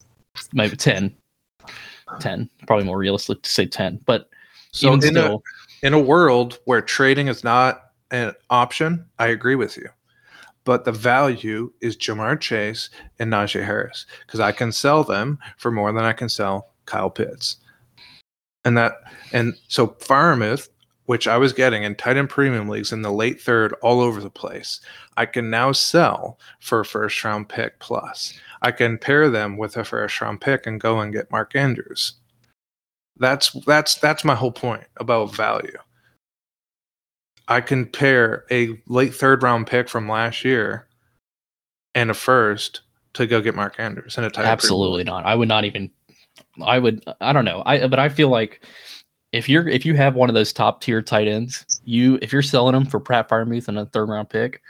maybe 10, 10, probably more realistic to say 10. But So in a, in a world where trading is not an option, I agree with you. But the value is Ja'Marr Chase and Najee Harris because I can sell them for more than I can sell Kyle Pitts. And that and so Freiermuth, which I was getting in tight end premium leagues in the late third all over the place, I can now sell for a first round pick plus. I can pair them with a first round pick and go and get Mark Andrews. That's that's that's my whole point about value. I can pair a late third round pick from last year and a first to go get Mark Andrews and a tight absolutely not. I would not even. I would. I don't know. I but I feel like if you're if you have one of those top tier tight ends, you if you're selling them for Pat Freiermuth and a third round pick,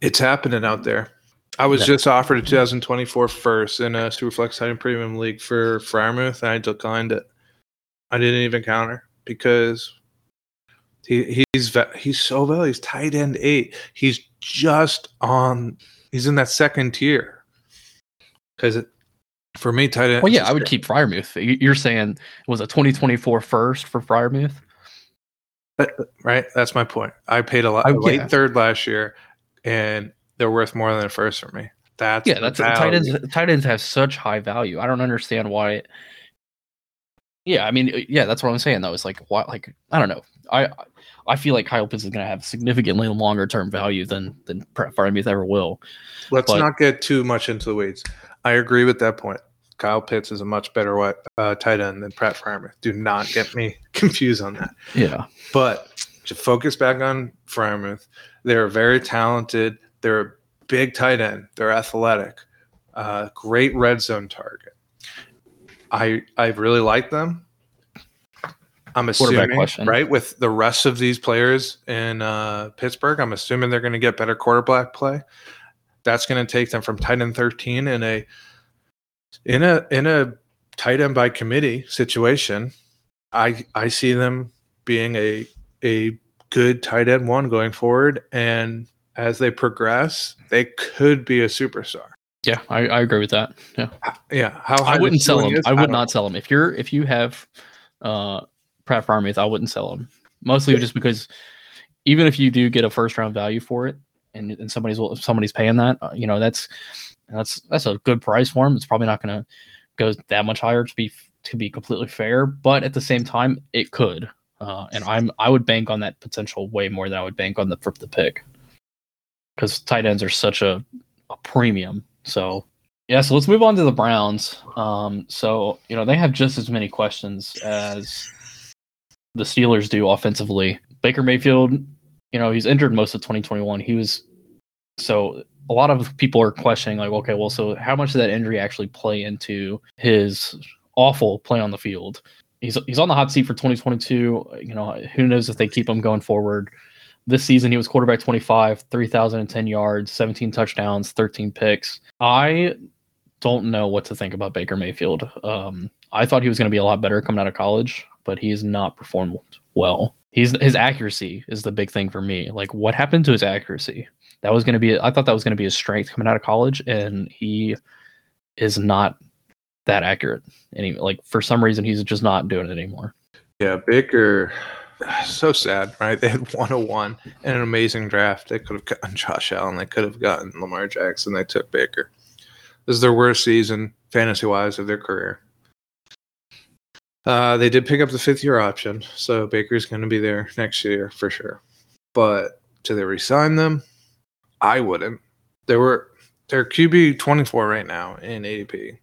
It's happening out there. I was just offered a 2024 first in a Superflex tight end Premium League for Freiermuth, and I declined it. I didn't even counter because he he's he's so valuable. He's tight end eight. He's just on. He's in that second tier. Because for me, tight end. well, yeah, I would keep Freiermuth. You- You're saying it was a 2024 first for Freiermuth? right. That's my point. I paid a lot I- a late yeah. third last year, and they're worth more than a first for me. That's Yeah, that's tight ends. Tight ends have such high value. I don't understand why. Yeah, I mean, uh, yeah, that's what I'm saying though. It's like why, like I don't know. I I feel like Kyle Pitts is going to have significantly longer term value than than Freiermuth ever will. Let's But- not get too much into the weeds. I agree with that point. Kyle Pitts is a much better uh, tight end than Pat Freiermuth. Do not get me confused on that. Yeah, But to focus back on Freiermuth, they're very talented. They're a big tight end. They're athletic. uh, great red zone target. I I really like them. I'm assuming, right, with the rest of these players in uh, Pittsburgh, I'm assuming they're going to get better quarterback play. That's going to take them from tight end 13 in a in a in a tight end by committee situation. I I see them being a a good tight end one going forward, and as they progress, they could be a superstar. Yeah, I, I agree with that. Yeah. Yeah, how I wouldn't sell them. is, I would don't not sell them. If you're if you have uh Pat Freiermuth, I wouldn't sell them. Mostly just because even if you do get a first round value for it and, and somebody's if somebody's paying that, uh, you know, that's that's that's a good price for him. It's probably not going to go that much higher to be to be completely fair, but at the same time it could. Uh, and I'm I would bank on that potential way more than I would bank on the for the pick. Cuz tight ends are such a a premium. So yeah, so let's move on to the Browns. Um, so you know they have just as many questions as the Steelers do offensively. Baker Mayfield, you know, he's injured most of 2021. He was so a lot of people are questioning like, okay, well, so how much did that injury actually play into his awful play on the field? He's he's on the hot seat for 2022. You know, who knows if they keep him going forward. This season, he was quarterback 25, 3,010 yards, 17 touchdowns, 13 picks. I don't know what to think about Baker Mayfield. Um, I thought he was going to be a lot better coming out of college, but he's not performed well. He's his accuracy is the big thing for me. Like, what happened to his accuracy? That was going to be. I thought that was going to be his strength coming out of college, and he is not that accurate. Any like for some reason he's just not doing it anymore. Yeah, Baker, so sad, right? They had 101 and an amazing draft. They could have gotten Josh Allen. They could have gotten Lamar Jackson. They took Baker. This is their worst season, fantasy wise, of their career. Uh, they did pick up the fifth year option, so Baker's going to be there next year for sure. But do they resign them? I wouldn't. They were they're QB 24 right now in ADP.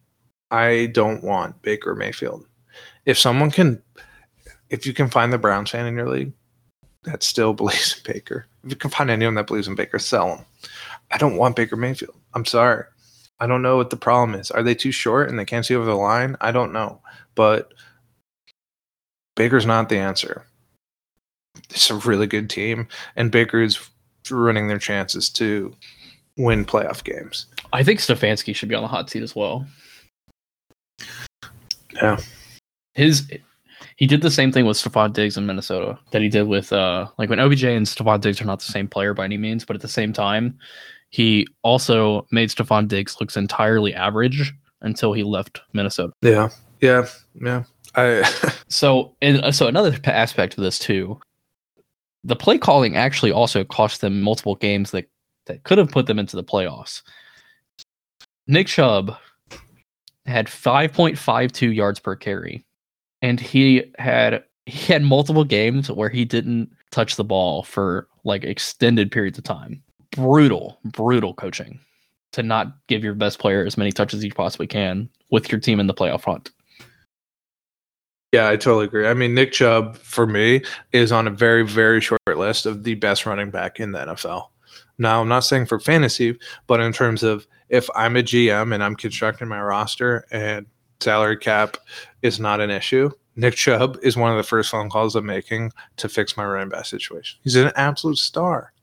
I don't want Baker Mayfield. If someone can if you can find the Browns fan in your league that still believes in Baker, if you can find anyone that believes in Baker, sell them. I don't want Baker Mayfield. I'm sorry. I don't know what the problem is. Are they too short and they can't see over the line? I don't know. But Baker's not the answer. It's a really good team, and Baker's running their chances to win playoff games. I think Stefanski should be on the hot seat as well. Yeah. His he did the same thing with Stefon Diggs in Minnesota that he did with uh like when OBJ and Stefon Diggs are not the same player by any means, but at the same time, he also made Stefon Diggs looks entirely average until he left Minnesota. Yeah. Yeah. Yeah. I So and uh, so another aspect of this too, the play calling actually also cost them multiple games that that could have put them into the playoffs. Nick Chubb had 5.52 yards per carry, and he had he had multiple games where he didn't touch the ball for like extended periods of time. Brutal, brutal coaching to not give your best player as many touches as you possibly can with your team in the playoff hunt. Yeah, I totally agree. I mean, Nick Chubb for me is on a very, very short list of the best running back in the NFL. Now, I'm not saying for fantasy, but in terms of if I'm a GM and I'm constructing my roster and salary cap is not an issue, Nick Chubb is one of the first phone calls I'm making to fix my running back situation. He's an absolute star.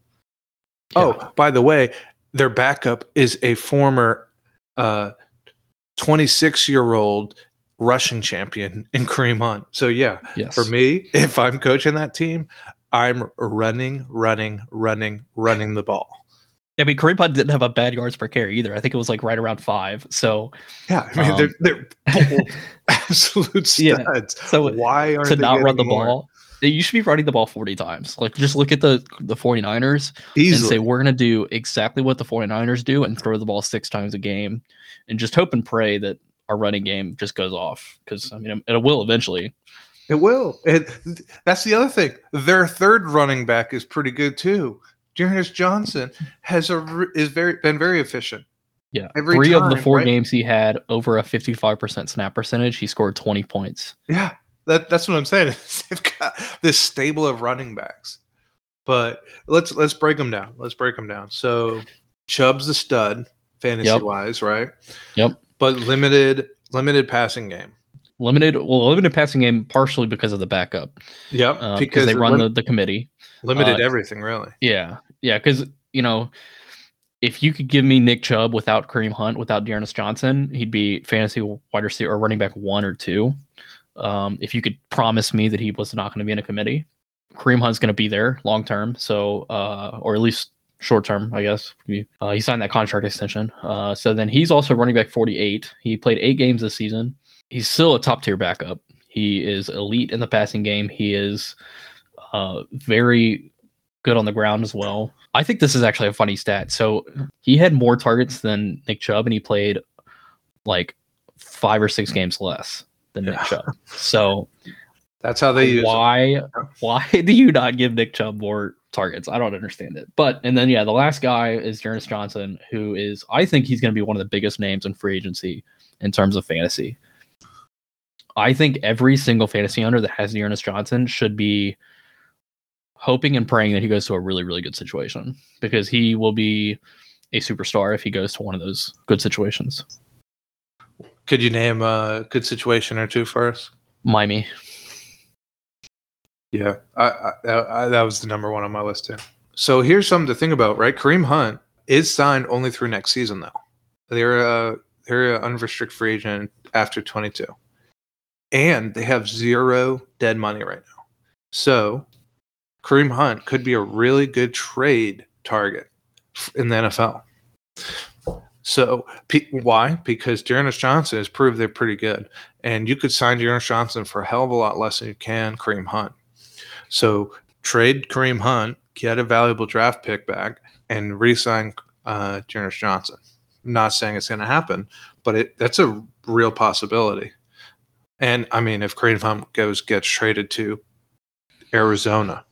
Oh, by the way, their backup is a former uh, 26 year old rushing champion in Kareem Hunt. So, yeah, yes. for me, if I'm coaching that team, I'm running, running, running, running the ball. I mean, Kareem Hunt didn't have a bad yards per carry either. I think it was like right around five. So Yeah, I mean, Um, they're, they're absolute Yeah, studs. so why are to they not run the more? ball, you should be running the ball 40 times. Like just look at the the 49ers and say we're going to do exactly what the 49ers do and throw the ball six times a game and just hope and pray that our running game just goes off because I mean it will eventually. It will. And that's the other thing. Their third running back is pretty good too. Jarius Johnson has a is very been very efficient. Yeah. Every Three of the four right? games he had over a 55% snap percentage, he scored 20 points. Yeah, that that's what I'm saying. They've got this stable of running backs. But let's let's break them down. Let's break them down. So Chubb's the stud fantasy wise, right? Yep. But limited limited passing game. Limited, well, limited passing game partially because of the backup. Yep. Uh, because they run lim- the, the committee. Limited uh, everything, really. Yeah. Yeah. Because, you know, if you could give me Nick Chubb without Kareem Hunt, without D'Ernest Johnson, he'd be fantasy wide receiver or running back one or two. Um, if you could promise me that he was not going to be in a committee, Kareem Hunt's going to be there long term. So, uh, or at least short term, I guess. He, uh, he signed that contract extension. Uh, so then he's also running back 48. He played eight games this season. He's still a top tier backup. He is elite in the passing game. He is uh, very good on the ground as well. I think this is actually a funny stat. So he had more targets than Nick Chubb, and he played like five or six games less than Nick Chubb. So that's how they use why why do you not give Nick Chubb more targets? I don't understand it. But and then yeah, the last guy is D'Ernest Johnson, who is I think he's going to be one of the biggest names in free agency in terms of fantasy. I think every single fantasy owner that has D'Ernest Johnson should be hoping and praying that he goes to a really really good situation because he will be a superstar if he goes to one of those good situations. Could you name a good situation or two for us? Miami. Yeah, I, I, I, that was the number one on my list too. So here's something to think about, right? Kareem Hunt is signed only through next season, though. They're a they're an unrestricted free agent after 22, and they have zero dead money right now. So Kareem Hunt could be a really good trade target in the NFL. So why? Because D'Ernest Johnson has proved they're pretty good, and you could sign D'Ernest Johnson for a hell of a lot less than you can Kareem Hunt. So trade Kareem Hunt, get a valuable draft pick back, and re-sign uh, D'Ernest Johnson. I'm not saying it's going to happen, but it that's a real possibility. And I mean, if Kareem Hunt goes gets traded to Arizona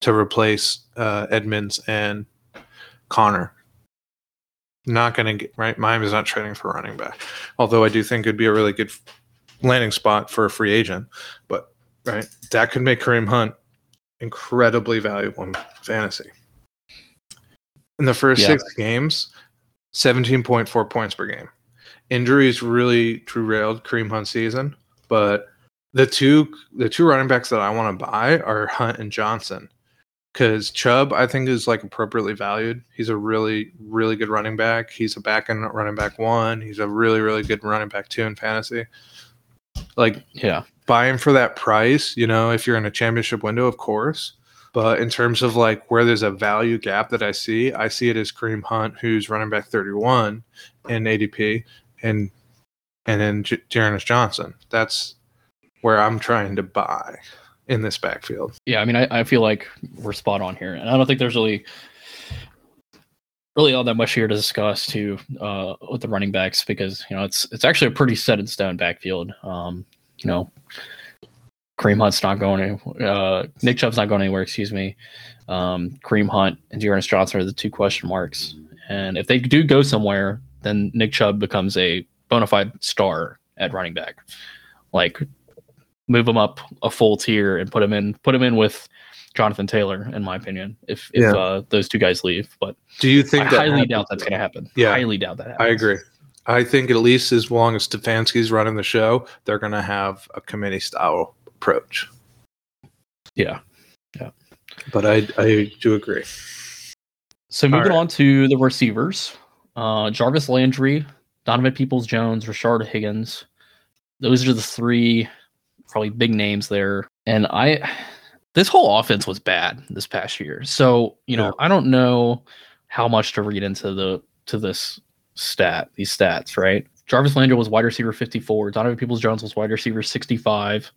to replace uh, Edmonds and Conner, not going to get right. Miami's not trading for running back, although I do think it'd be a really good landing spot for a free agent. But right? That could make Kareem Hunt incredibly valuable in fantasy. In the first yeah. six games, 17.4 points per game. Injuries really derailed Kareem Hunt's season, but the two the two running backs that I want to buy are Hunt and Johnson. Because Chubb, I think, is like appropriately valued. He's a really, really good running back. He's a back end running back one. He's a really, really good running back two in fantasy. Like, yeah, buy him for that price, you know, if you're in a championship window, of course. But in terms of like where there's a value gap that I see, I see it as Kareem Hunt, who's running back 31 in ADP, and and then J- Johnson. That's where I'm trying to buy in this backfield. Yeah, I mean, I, I feel like we're spot on here, and I don't think there's really really all that much here to discuss too uh, with the running backs because you know it's it's actually a pretty set in stone backfield. Um, you know, Kareem Hunt's not going anywhere. Uh, Nick Chubb's not going anywhere. Excuse me. Um, Kareem Hunt and D'Ernest Johnson are the two question marks. And if they do go somewhere, then Nick Chubb becomes a bona fide star at running back. Like move him up a full tier and put him in put him in with Jonathan Taylor, in my opinion, if if yeah. uh, those two guys leave. But do you think I highly doubt that's going to happen? Yeah, highly doubt that. Happens. I agree. I think at least as long as Stefanski's running the show, they're going to have a committee style approach. Yeah, yeah. But I I do agree. So moving right. on to the receivers, uh, Jarvis Landry, Donovan Peoples Jones, Rashard Higgins. Those are the three probably big names there. And I this whole offense was bad this past year. So, you know, yeah. I don't know how much to read into the to this stat, these stats, right? Jarvis Landry was wide receiver 54, Donovan Peoples Jones was wide receiver 65,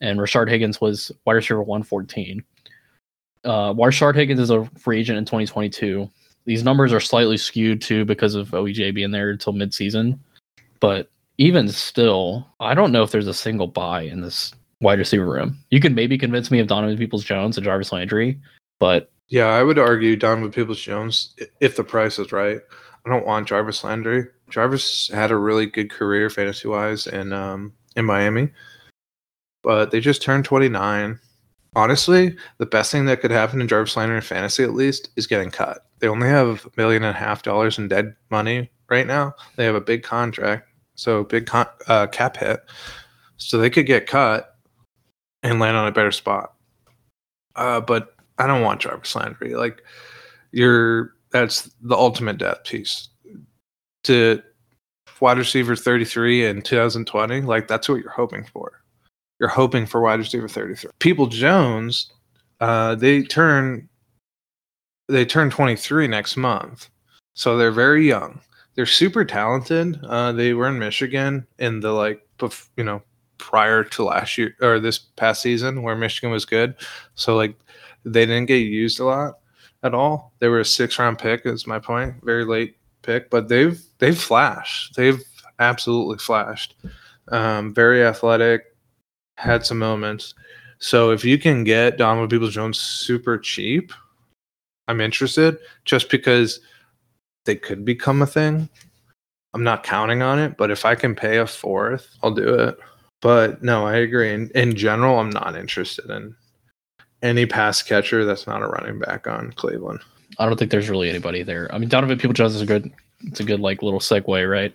and Rashard Higgins was wide receiver 114. Uh, Rashard Higgins is a free agent in 2022. These numbers are slightly skewed too because of OBJ being there until midseason. But even still, I don't know if there's a single buy in this wide receiver room. You can maybe convince me of Donovan Peoples Jones and Jarvis Landry, but yeah, I would argue Donovan Peoples Jones if the price is right. I don't want Jarvis Landry. Jarvis had a really good career fantasy wise in um, in Miami, but they just turned 29. honestly, the best thing that could happen to Jarvis Landry in fantasy, at least, is getting cut. They only have a million and a half dollars in dead money right now. They have a big contract, so big con- uh, cap hit, so they could get cut and land on a better spot. Uh, but I don't want Jarvis Landry. Like, you're that's the ultimate death piece. To wide receiver 33 in 2020, like that's what you're hoping for you're hoping for wide receiver 33. People Jones, uh, they turn they turn 23 next month, so they're very young. They're super talented. Uh, they were in Michigan in the like, bef- you know, prior to last year or this past season where Michigan was good. So like, they didn't get used a lot at all. They were a six round pick, is my point, very late pick, but they've they've flashed. They've absolutely flashed. Um, very athletic, had some moments. So if you can get Donovan Peoples Jones super cheap, I'm interested just because they could become a thing. I'm not counting on it, but if I can pay a fourth, I'll do it. But no, I agree. In, in general, I'm not interested in any pass catcher that's not a running back on Cleveland. I don't think there's really anybody there. I mean, Donovan Peoples Jones is a good, it's a good like little segue, right?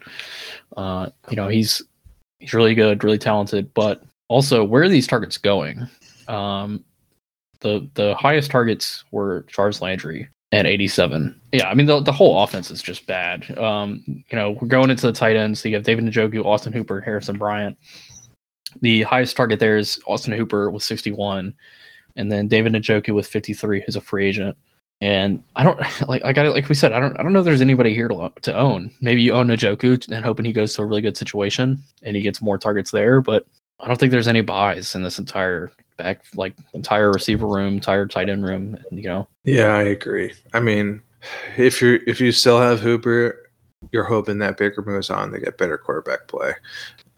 Uh, you know, he's he's really good, really talented, but also, where are these targets going? Um, the the highest targets were Charles Landry at 87. Yeah, I mean the the whole offense is just bad. Um, you know, we're going into the tight ends. So you have David Njoku, Austin Hooper, Harrison Bryant. The highest target there is Austin Hooper with 61, and then David Njoku with 53, who's a free agent. And I don't like I got it like we said I don't I don't know if there's anybody here to to own. Maybe you own Njoku and hoping he goes to a really good situation and he gets more targets there, but I don't think there's any buys in this entire back, like entire receiver room, entire tight end room. You know. Yeah, I agree. I mean, if you if you still have Hooper, you're hoping that Baker moves on to get better quarterback play.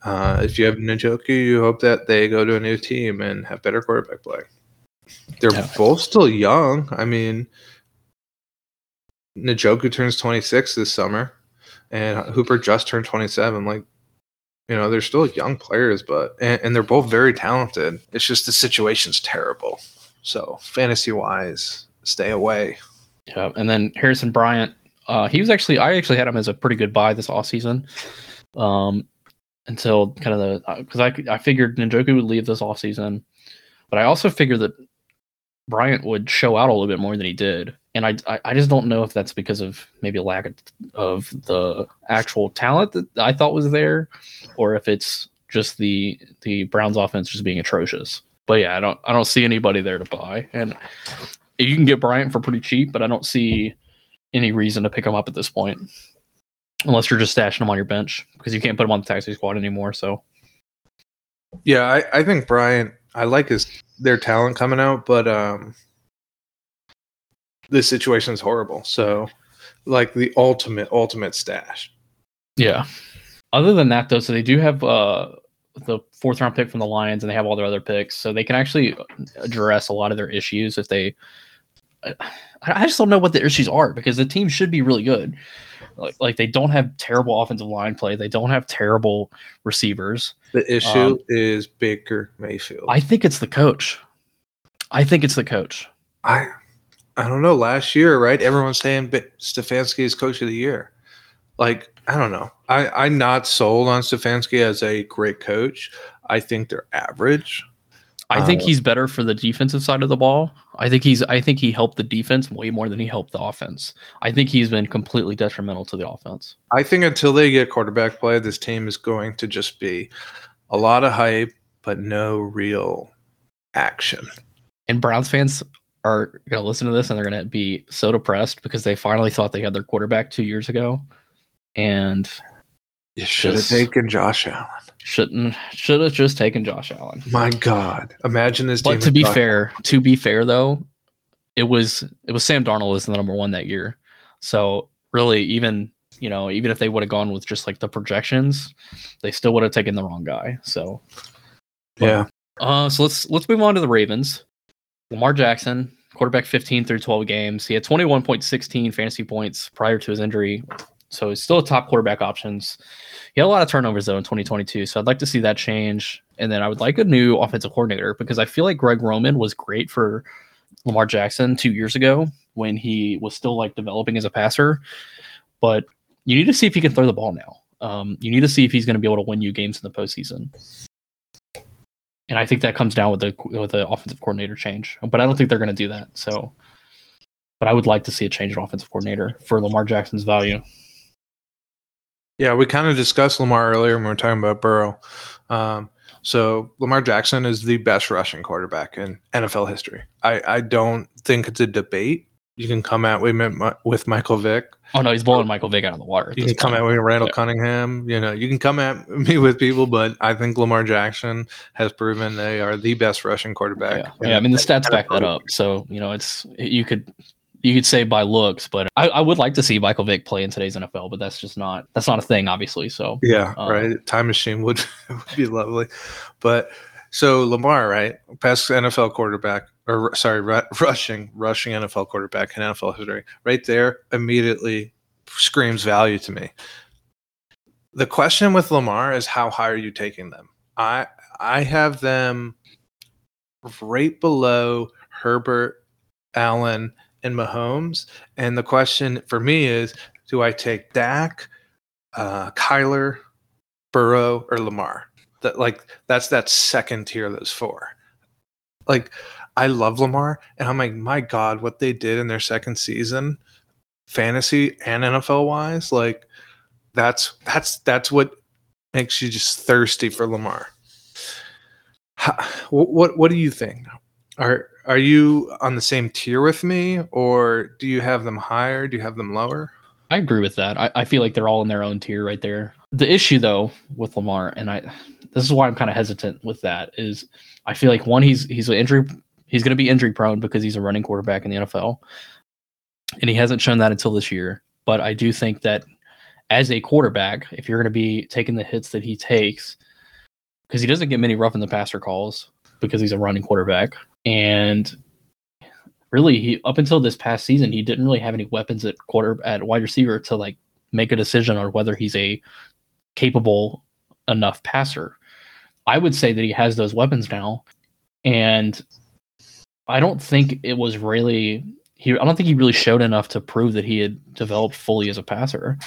Uh, if you have Njoku, you hope that they go to a new team and have better quarterback play. They're yeah. both still young. I mean, Njoku turns 26 this summer, and Hooper just turned 27. Like you know, they're still young players, but and, and they're both very talented. It's just the situation's terrible. So fantasy wise, stay away. Yeah, and then Harrison Bryant, uh, he was actually I actually had him as a pretty good buy this off season. Um, until kind of the because uh, I I figured Njoku would leave this off season, but I also figured that Bryant would show out a little bit more than he did and I, I just don't know if that's because of maybe a lack of, of the actual talent that I thought was there, or if it's just the the Browns offense just being atrocious. But yeah, I don't I don't see anybody there to buy, and you can get Bryant for pretty cheap, but I don't see any reason to pick him up at this point, unless you're just stashing him on your bench because you can't put him on the taxi squad anymore. So yeah, I, I think Bryant I like his their talent coming out, but um this situation is horrible. So, like the ultimate, ultimate stash. Yeah. Other than that, though, so they do have uh, the fourth round pick from the Lions, and they have all their other picks, so they can actually address a lot of their issues if they. I just don't know what the issues are because the team should be really good. Like, like they don't have terrible offensive line play. They don't have terrible receivers. The issue um, is Baker Mayfield. I think it's the coach. I think it's the coach. I I don't know. Last year, right? Everyone's saying but Stefanski is coach of the year. Like, I don't know. I, I'm not sold on Stefanski as a great coach. I think they're average. I think uh, he's better for the defensive side of the ball. I think he's I think he helped the defense way more than he helped the offense. I think he's been completely detrimental to the offense. I think until they get quarterback play, this team is going to just be a lot of hype, but no real action. And Browns fans are going to listen to this and they're going to be so depressed because they finally thought they had their quarterback two years ago, and you should have taken Josh Allen. Shouldn't should have just taken Josh Allen. My God, imagine this. But to be Josh fair, to be fair though, it was it was Sam Darnold was the number one that year. So really, even you know, even if they would have gone with just like the projections, they still would have taken the wrong guy. So yeah. Uh, so let's let's move on to the Ravens. Lamar Jackson, quarterback 15 through 12 games. He had 21.16 fantasy points prior to his injury. So he's still a top quarterback options. He had a lot of turnovers though in 2022. So I'd like to see that change. And then I would like a new offensive coordinator because I feel like Greg Roman was great for Lamar Jackson two years ago when he was still like developing as a passer. But you need to see if he can throw the ball now. Um, you need to see if he's going to be able to win you games in the postseason. And I think that comes down with the with the offensive coordinator change. But I don't think they're going to do that. So, but I would like to see a change in offensive coordinator for Lamar Jackson's value. Yeah, we kind of discussed Lamar earlier when we were talking about Burrow. Um, so Lamar Jackson is the best rushing quarterback in NFL history. I, I don't think it's a debate. You can come at me with Michael Vick. Oh no, he's blowing Michael Vick out of the water. You can come at me with Randall yeah. Cunningham. You know, you can come at me with people, but I think Lamar Jackson has proven they are the best rushing quarterback. Yeah, yeah I mean the stats back that up. So you know, it's you could you could say by looks, but I, I, would like to see Michael Vick play in today's NFL, but that's just not that's not a thing, obviously. So yeah, um, right. Time machine would would be lovely, but so Lamar, right, past NFL quarterback, or sorry, r- rushing rushing NFL quarterback in NFL history, right there, immediately screams value to me. The question with Lamar is how high are you taking them? I I have them right below Herbert, Allen, and Mahomes. And the question for me is do I take Dak, uh, Kyler, Burrow, or Lamar? That like that's that second tier of those four. Like I love Lamar, and I'm like, my God, what they did in their second season, fantasy and NFL wise, like that's that's that's what makes you just thirsty for Lamar. How, what what do you think? Are are you on the same tier with me, or do you have them higher? Do you have them lower? I agree with that. I, I feel like they're all in their own tier right there. The issue though with Lamar, and I this is why I'm kind of hesitant with that, is I feel like one, he's he's an injury he's gonna be injury prone because he's a running quarterback in the NFL. And he hasn't shown that until this year. But I do think that as a quarterback, if you're gonna be taking the hits that he takes, because he doesn't get many rough in the passer calls because he's a running quarterback and really he up until this past season he didn't really have any weapons at quarter at wide receiver to like make a decision on whether he's a capable enough passer. I would say that he has those weapons now and I don't think it was really he I don't think he really showed enough to prove that he had developed fully as a passer.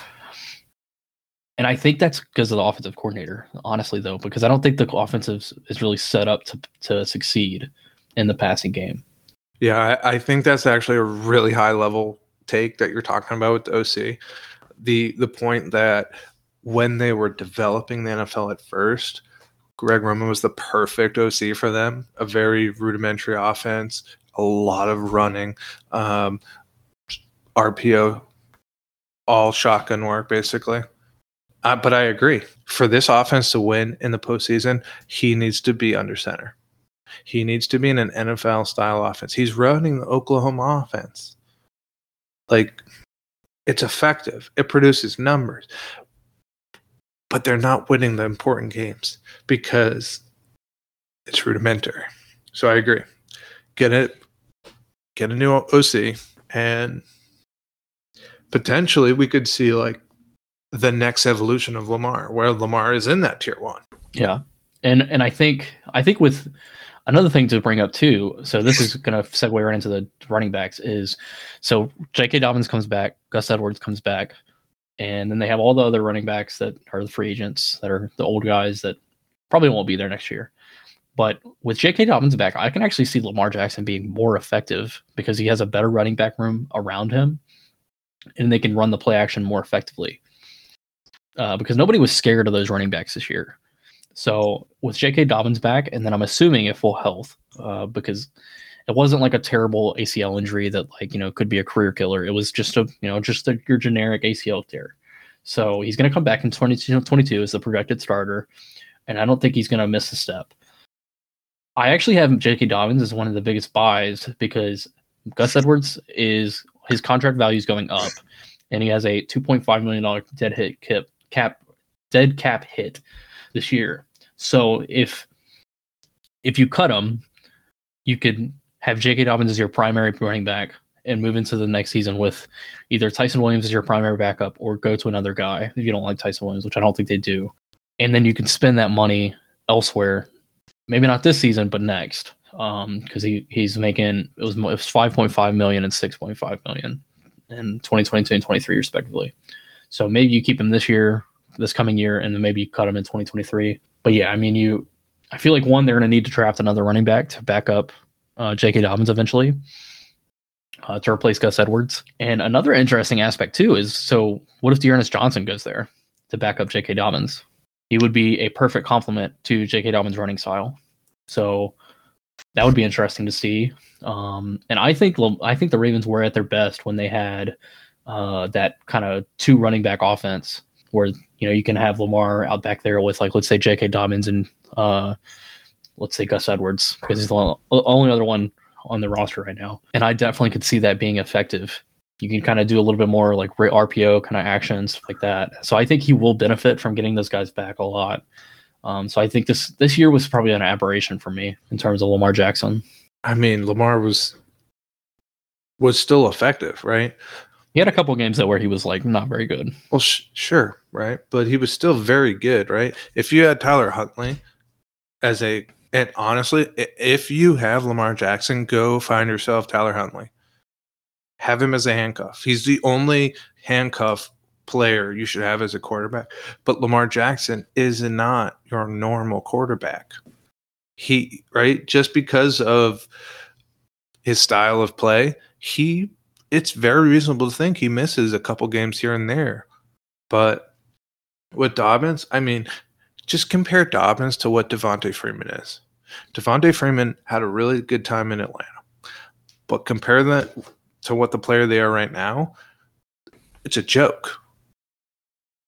And I think that's because of the offensive coordinator, honestly, though, because I don't think the offensive is really set up to to succeed in the passing game. Yeah, I, I, think that's actually a really high level take that you're talking about with the OC. The the point that when they were developing the NFL at first, Greg Roman was the perfect OC for them. A very rudimentary offense, a lot of running, um, RPO, all shotgun work basically. Uh, but I agree. For this offense to win in the postseason, he needs to be under center. He needs to be in an NFL style offense. He's running the Oklahoma offense. Like, it's effective, it produces numbers, but they're not winning the important games because it's rudimentary. So I agree. Get it, get a new OC, and potentially we could see like the next evolution of Lamar, where Lamar is in that tier one. Yeah, and and I think I think with Another thing to bring up too, so this is going to segue right into the running backs is so J.K. Dobbins comes back, Gus Edwards comes back, and then they have all the other running backs that are the free agents that are the old guys that probably won't be there next year. But with J.K. Dobbins back, I can actually see Lamar Jackson being more effective because he has a better running back room around him, and they can run the play action more effectively. Uh, because nobody was scared of those running backs this year. So with J.K. Dobbins back, and then I'm assuming at full health, uh, because it wasn't like a terrible ACL injury that like you know could be a career killer. It was just a you know just a, your generic ACL tear. So he's going to come back in 2022 as the projected starter, and I don't think he's going to miss a step. I actually have J.K. Dobbins as one of the biggest buys because Gus Edwards is his contract value is going up, and he has a 2.5 million dollar dead hit cap, cap dead cap hit this year. So if if you cut him, you could have J.K. Dobbins as your primary running back and move into the next season with either Ty'Son Williams as your primary backup or go to another guy if you don't like Ty'Son Williams, which I don't think they do. And then you can spend that money elsewhere maybe not this season, but next. Um, because he he's making it was it was five point five million and six point five million in 2022 and 23 respectively. So maybe you keep him this year, this coming year, and then maybe cut him in 2023. But yeah, I mean, you, I feel like one, they're going to need to draft another running back to back up uh, J.K. Dobbins eventually uh, to replace Gus Edwards. And another interesting aspect too is so what if D'Ernest Johnson goes there to back up J.K. Dobbins? He would be a perfect complement to J.K. Dobbins' running style. So that would be interesting to see. Um, and I think I think the Ravens were at their best when they had uh, that kind of two running back offense where you know you can have Lamar out back there with like let's say J.K. Dobbins and uh, let's say Gus Edwards because he's the only other one on the roster right now. And I definitely could see that being effective. You can kind of do a little bit more like RPO kind of actions like that. So I think he will benefit from getting those guys back a lot. Um, so I think this this year was probably an aberration for me in terms of Lamar Jackson. I mean, Lamar was was still effective, right? He had a couple games that where he was like not very good. Well, sh- sure, right, but he was still very good, right? If you had Tyler Huntley as a and honestly, if you have Lamar Jackson, go find yourself Tyler Huntley. Have him as a handcuff. He's the only handcuff player you should have as a quarterback. But Lamar Jackson is not your normal quarterback. He, right? Just because of his style of play, he it's very reasonable to think he misses a couple games here and there. But with Dobbins, I mean, just compare Dobbins to what Devonta Freeman is. Devonta Freeman had a really good time in Atlanta, but compare that to what the player they are right now, it's a joke.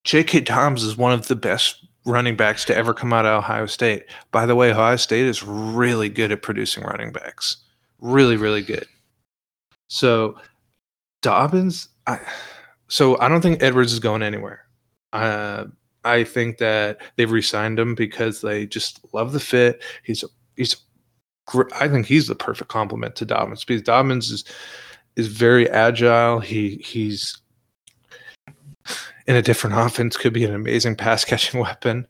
J.K. Dobbins is one of the best running backs to ever come out of Ohio State. By the way, Ohio State is really good at producing running backs. Really, really good. So Dobbins, I, so I don't think Edwards is going anywhere. Uh, I think that they've re-signed him because they just love the fit. He's he's I think he's the perfect complement to Dobbins because Dobbins is is very agile. He he's in a different offense could be an amazing pass catching weapon.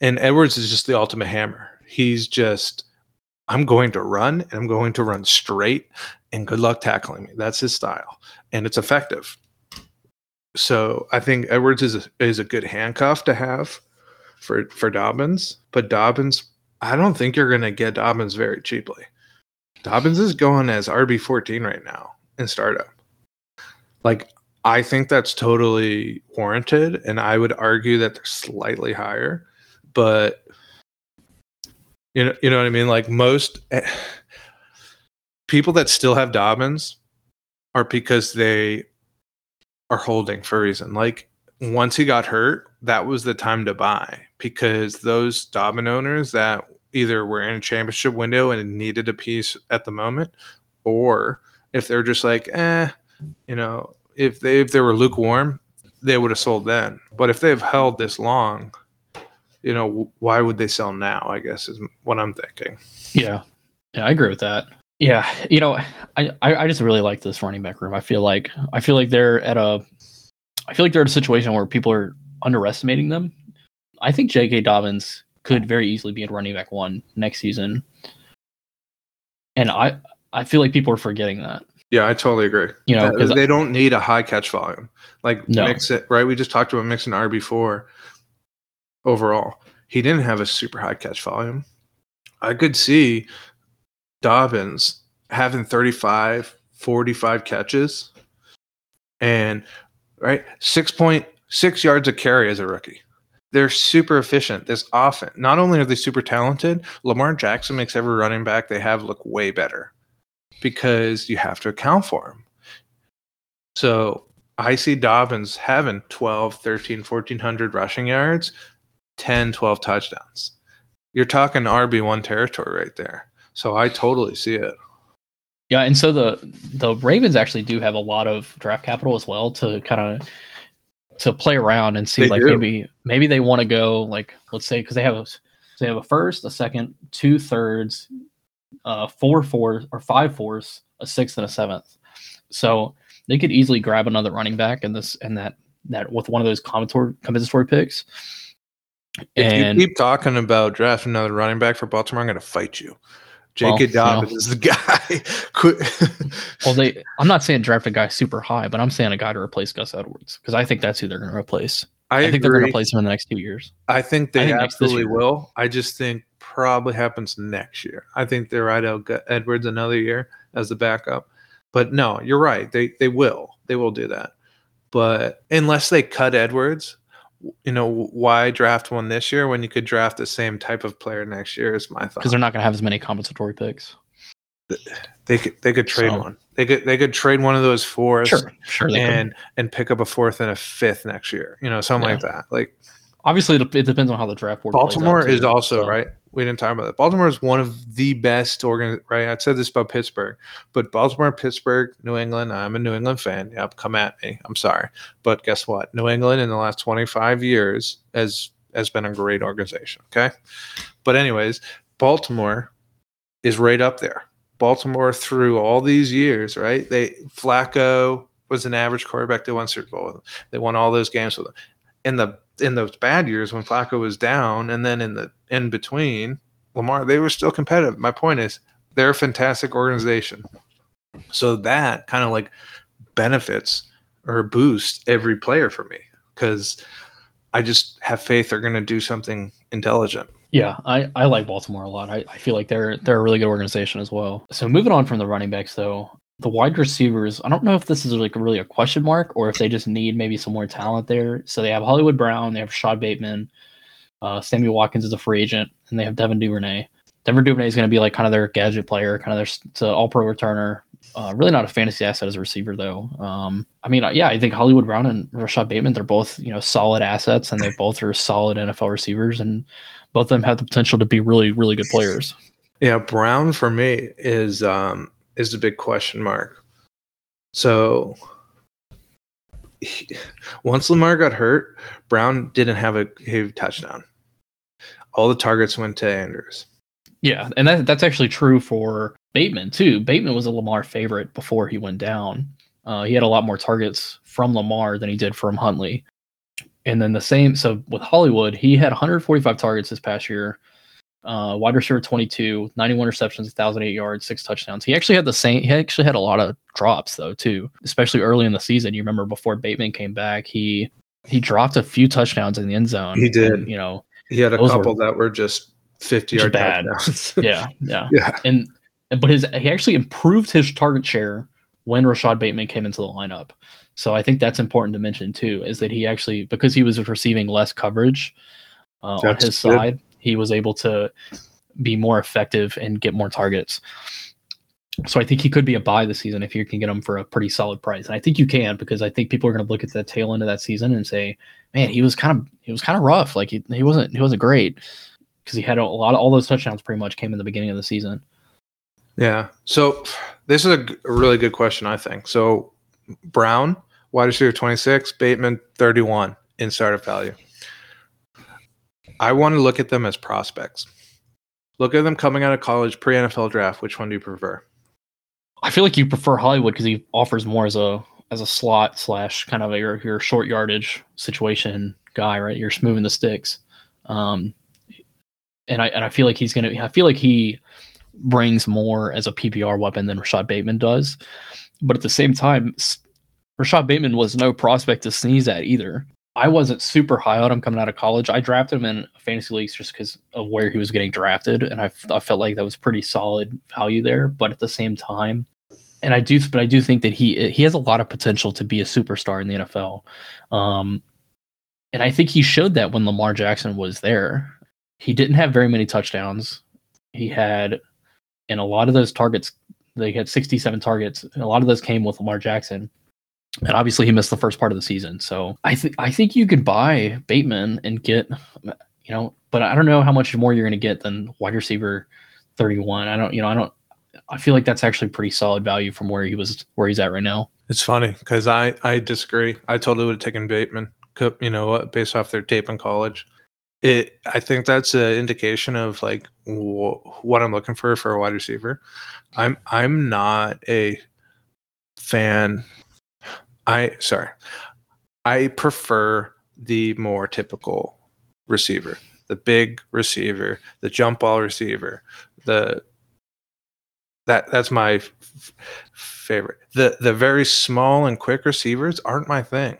And Edwards is just the ultimate hammer. He's just I'm going to run and I'm going to run straight and good luck tackling me. That's his style and it's effective. So I think Edwards is a, is a good handcuff to have for for Dobbins, but Dobbins, I don't think you're going to get Dobbins very cheaply. Dobbins is going as RB fourteen right now in startup. Like I think that's totally warranted, and I would argue that they're slightly higher, but you know, you know what I mean. Like most eh, people that still have Dobbins are because they are holding for a reason. Like once he got hurt, that was the time to buy because those Dobbin owners that either were in a championship window and needed a piece at the moment, or if they're just like, eh, you know, if they if they were lukewarm, they would have sold then. But if they've held this long, you know, why would they sell now? I guess is what I'm thinking. Yeah, yeah, I agree with that. Yeah, you know, I, I just really like this running back room. I feel like I feel like they're at a I feel like they're at a situation where people are underestimating them. I think J.K. Dobbins could very easily be in running back one next season, and I I feel like people are forgetting that. Yeah, I totally agree. You know, they, they don't need a high catch volume. Like no. mix it right. We just talked about mixing RB four overall. He didn't have a super high catch volume. I could see Dobbins having 35, 45 catches and right 6.6 yards a carry as a rookie. They're super efficient. This often, not only are they super talented, Lamar Jackson makes every running back they have look way better because you have to account for him. So I see Dobbins having 12, 13, 1400 rushing yards, 10, 12 touchdowns. You're talking RB1 territory right there. So I totally see it. Yeah, and so the the Ravens actually do have a lot of draft capital as well to kind of to play around and see they like do. maybe maybe they want to go like let's say because they have a they have a first, a second, two thirds, uh, four fours or five fours, a sixth and a seventh. So they could easily grab another running back in this and that that with one of those compensatory compensatory picks If And you keep talking about drafting another running back for Baltimore, I'm going to fight you. J.K. Well, you Dobbins know. is the guy. Well, they I'm not saying draft a guy super high, but I'm saying a guy to replace Gus Edwards because I think that's who they're going to replace. I, I, think they're going to replace him in the next two years. I think they I think absolutely will. I just think probably happens next year. I think they ride out Edwards another year as the backup. But no, you're right. They they will. They will do that. But unless they cut Edwards, you know, why draft one this year when you could draft the same type of player next year is my thought. because they're not going to have as many compensatory picks. They could they could trade So- one. They could they could trade one of those fours Sure, sure. They could. and and pick up a fourth and a fifth next year. You know, something like that. Like Obviously, it, depends on how the draft board. out, Baltimore too, is also so- right. We didn't talk about that. Baltimore is one of the best organ. Right, I said this about Pittsburgh, but Baltimore, Pittsburgh, New England. I'm a New England fan. Yep, come at me. I'm sorry, but guess what? New England in the last 25 years has has been a great organization. Okay, but anyways, Baltimore is right up there. Baltimore through all these years, right? They Flacco was an average quarterback. They won Super Bowl. with. They won all those games with him. In the in those bad years when Flacco was down, and then in the in between, Lamar, they were still competitive. My point is, they're a fantastic organization. So that kind of like benefits or boosts every player for me because I just have faith they're going to do something intelligent. Yeah, I, I like Baltimore a lot. I, I feel like they're they're a really good organization as well. So moving on from the running backs though, the wide receivers, I don't know if this is like really a question mark or if they just need maybe some more talent there. So they have Hollywood Brown, they have Rashad Bateman, uh, Samuel Watkins is a free agent, and they have Devin Duvernay. Devin Duvernay is going to be like kind of their gadget player, kind of their all pro returner. Uh, really not a fantasy asset as a receiver though. Um, I mean, uh, yeah, I think Hollywood Brown and Rashad Bateman, they're both you know solid assets, and they both are solid NFL receivers, and both of them have the potential to be really, really good players. Yeah, Brown for me is um is the big question mark. So he- once Lamar got hurt, Brown didn't have a, touchdown. All the targets went to Andrews. Yeah, and that, that's actually true for Bateman too. Bateman was a Lamar favorite before he went down. Uh, he had a lot more targets from Lamar than he did from Huntley. And then the same, so with Hollywood, he had 145 targets this past year. Uh, wide receiver 22, 91 receptions, 1,008 yards, six touchdowns. He actually had the same. He actually had a lot of drops though too, especially early in the season. You remember before Bateman came back, he he dropped a few touchdowns in the end zone. He did. and, you know, He had a Those were- couple that were just 50 yard bad. touchdowns. yeah, yeah. yeah. and but his he actually improved his target share when Rashad Bateman came into the lineup. So I think that's important to mention too, is that he actually because he was receiving less coverage uh, on his good. side, he was able to be more effective and get more targets. So I think he could be a buy this season if you can get him for a pretty solid price, and I think you can because I think people are going to look at the tail end of that season and say, "Man, he was kind of he was kind of rough. Like he, he wasn't he wasn't great." Because he had a lot of all those touchdowns pretty much came in the beginning of the season. Yeah. So this is a, really good question, I think. So Brown, wide receiver 26, Bateman 31 in startup value. I want to look at them as prospects. Look at them coming out of college pre NFL draft. Which one do you prefer? I feel like you prefer Hollywood because he offers more as a as a slot slash kind of a, your your short yardage situation guy, right? You're moving the sticks, um, and I and I feel like he's gonna. I feel like he brings more as a PPR weapon than Rashad Bateman does, but at the same time, Rashad Bateman was no prospect to sneeze at either. I wasn't super high on him coming out of college. I drafted him in fantasy leagues just because of where he was getting drafted, and I, I felt like that was pretty solid value there. But at the same time, and I do, but I do think that he he has a lot of potential to be a superstar in the NFL. Um, and I think he showed that when Lamar Jackson was there. He didn't have very many touchdowns. He had, and a lot of those targets, they had 67 targets. A lot of those came with Lamar Jackson. And obviously he missed the first part of the season. So I think I think you could buy Bateman and get, you know, but I don't know how much more you're going to get than wide receiver 31. I don't, you know, I don't, I feel like that's actually pretty solid value from where he was, where he's at right now. It's funny because I, I disagree. I totally would have taken Bateman, you know, based off their tape in college. It, I think that's an indication of like wh- what I'm looking for for a wide receiver. I'm, I'm not a fan. I sorry, I prefer the more typical receiver, the big receiver, the jump ball receiver, the that that's my f- favorite. The the very small and quick receivers aren't my thing.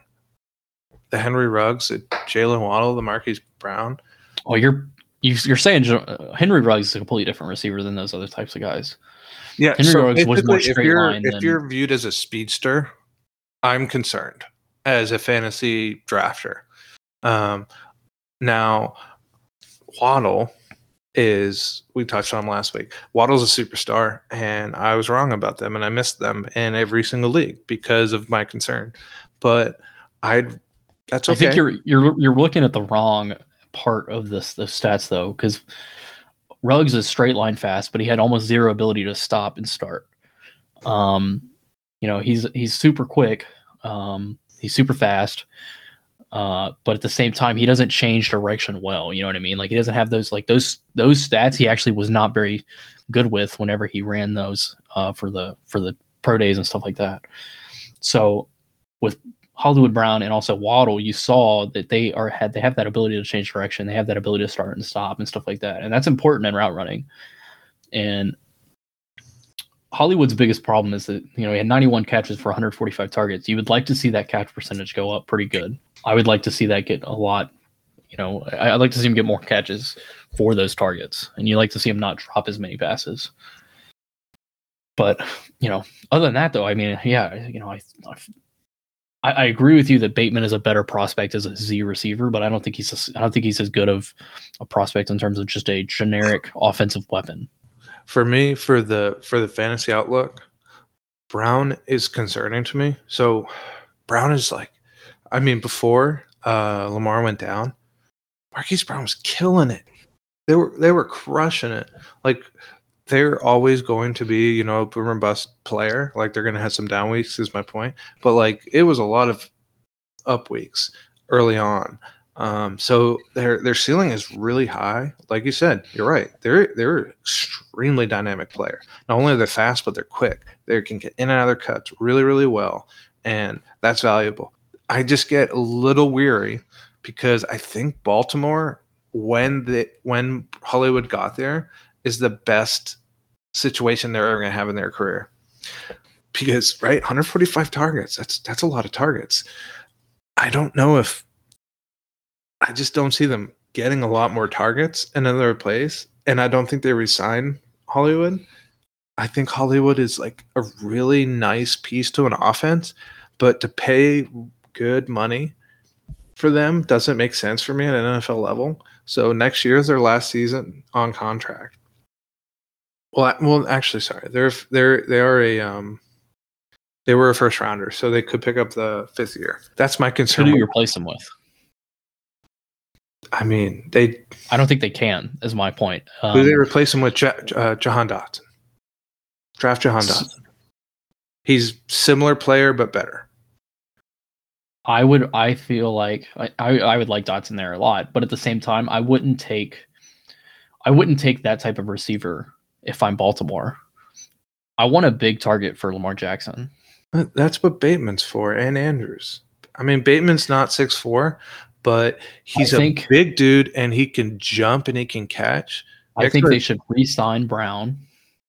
The Henry Ruggs, the Jaylen Waddle, the Marquise Brown. Oh, you're you, you're saying uh, Henry Ruggs is a completely different receiver than those other types of guys. Yeah, Henry Ruggs was more basically, if straight you're line if than- you're viewed as a speedster, I'm concerned as a fantasy drafter. Um, now, Waddle is we touched on last week. Waddle's a superstar, and I was wrong about them, and I missed them in every single league because of my concern. But I'd that's I think you're you're you're looking at the wrong part of this the stats though, because Ruggs is straight line fast, but he had almost zero ability to stop and start. Um, you know, he's he's super quick. Um, he's super fast. Uh, but at the same time, he doesn't change direction well. You know what I mean? Like he doesn't have those like those those stats. He actually was not very good with whenever he ran those uh, for the for the pro days and stuff like that. So with Hollywood Brown and also Waddle, you saw that they are had they have that ability to change direction. They have that ability to start and stop and stuff like that, and that's important in route running. And Hollywood's biggest problem is that you know he had 91 catches for 145 targets. You would like to see that catch percentage go up pretty good. I would like to see that get a lot. You know, I, I'd like to see him get more catches for those targets, and you like to see him not drop as many passes. But you know, other than that, though, I mean, yeah, you know, I, I I agree with you that Bateman is a better prospect as a Z receiver, but I don't think he's I don't think he's as good of a prospect in terms of just a generic offensive weapon. For me for the for the fantasy outlook brown is concerning to me. So brown is like i mean before uh lamar went down marquise brown was killing it. They were they were crushing it. Like they're always going to be you know a boom and bust player. Like they're going to have some down weeks is my point. But like it was a lot of up weeks early on um, so their their ceiling is really high. Like you said, you're right. They're they're extremely dynamic player. Not only are they fast, but they're quick. They can get in and out of their cuts really, really well, and that's valuable. I just get a little weary because I think Baltimore, when the when Hollywood got there, is the best situation they're ever going to have in their career. Because right, 145 targets. That's that's a lot of targets. I don't know if I just don't see them getting a lot more targets in another place. And I don't think they resign Hollywood. I think Hollywood is like a really nice piece to an offense, but to pay good money for them doesn't make sense for me at an NFL level. So next year is their last season on contract. Well, I- well, actually, sorry, they're they're they are a um, they were a first rounder, so they could pick up the fifth year. That's my Who concern. do you replace them with? I mean, they I don't think they can. Is my point. Um, Who do they replace him with? Ja- uh, Jahan Dotson. Draft Jahan Dotson. He's similar player but better. I would. I feel like I, I. I would like Dotson there a lot, but at the same time, I wouldn't take. I wouldn't take that type of receiver if I'm Baltimore. I want a big target for Lamar Jackson. That's what Bateman's for, and Andrews. I mean, Bateman's not six four, but he's a think- big dude, and he can jump and he can catch. I think they should re-sign Brown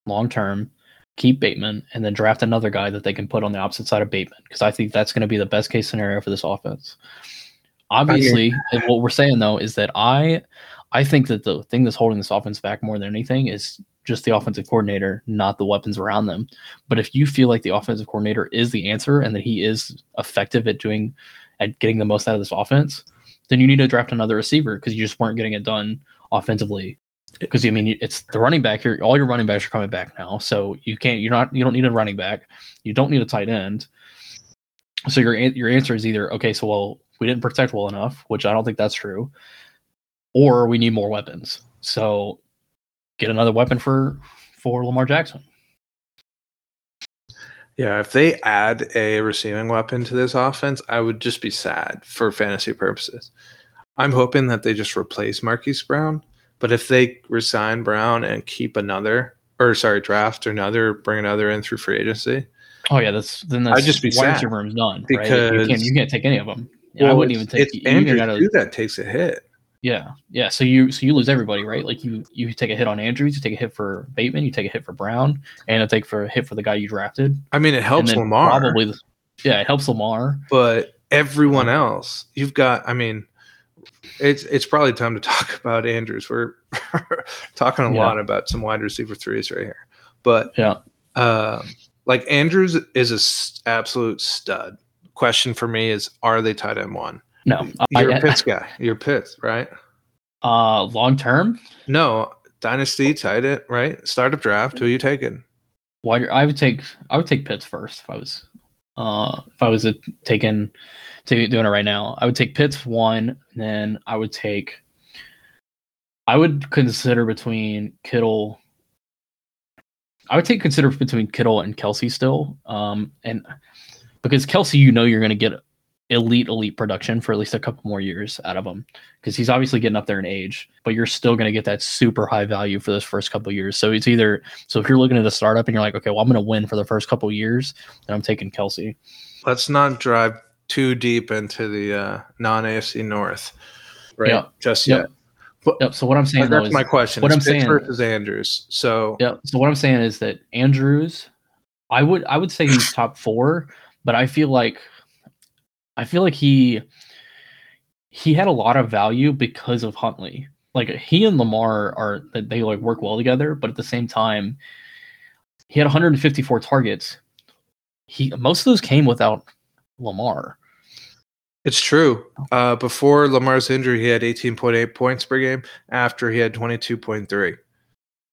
long term, keep Bateman, and then draft another guy that they can put on the opposite side of Bateman because I think that's going to be the best case scenario for this offense. Obviously, and what we're saying though is that I, I think that the thing that's holding this offense back more than anything is just the offensive coordinator, not the weapons around them. But if you feel like the offensive coordinator is the answer and that he is effective at doing, at getting the most out of this offense, then you need to draft another receiver because you just weren't getting it done offensively because I mean it's the running back here. All your running backs are coming back now, so you can't. You're not. You don't need a running back. You don't need a tight end. So your your answer is either okay. So well, we didn't protect well enough, which I don't think that's true, or we need more weapons. So get another weapon for for Lamar Jackson. Yeah, if they add a receiving weapon to this offense, I would just be sad for fantasy purposes. I'm hoping that they just replace Marquise Brown, but if they resign Brown and keep another, or sorry, draft another, bring another in through free agency, Oh yeah, that's then that's I'd just be sad room's done. right? you because- can't you can't take any of them. I wouldn't even take it's you Andrews gotta- that takes a hit. Yeah, yeah. So you so you lose everybody, right? Like you you take a hit on Andrews, you take a hit for Bateman, you take a hit for Brown, and a take for a hit for the guy you drafted. I mean, it helps Lamar, Probably, the- yeah, it helps Lamar. but everyone else, you've got. I mean, it's it's probably time to talk about Andrews. We're talking a Yeah. lot about some wide receiver threes right here, but Yeah, um, like Andrews is a s- absolute stud. Question for me is, are they tight end one? No, You're I, a Pitts guy. You're Pitts, right? uh, long term, No, dynasty tight end, right? Startup draft. Who you taking? Why? I would take I would take Pitts first if I was uh if I was a, taking to doing it right now. I would take Pitts one, then I would take. I would consider between Kittle. I would take consider between Kittle and Kelce still, um, and because Kelce, you know, you're going to get elite, elite production for at least a couple more years out of him because he's obviously getting up there in age, but you're still going to get that super high value for those first couple years. So it's either so if you're looking at a startup and you're like, okay, well, I'm going to win for the first couple years, then I'm taking Kelce. Let's not drive too deep into the uh, non AFC North, right? Yeah. Just Yep. yet. Yep. So what I'm saying But though that's is, my question. what It's I'm Pitts saying- versus Andrews. So yeah. So what I'm saying is that Andrews, I would I would say he's top four, but I feel like I feel like he he had a lot of value because of Huntley. Like he and Lamar are that they like work well together, but at the same time, he had 154 targets. He most of those came without Lamar. it's true. Uh, before Lamar's injury, he had 18.8 points per game. After he had 22.3.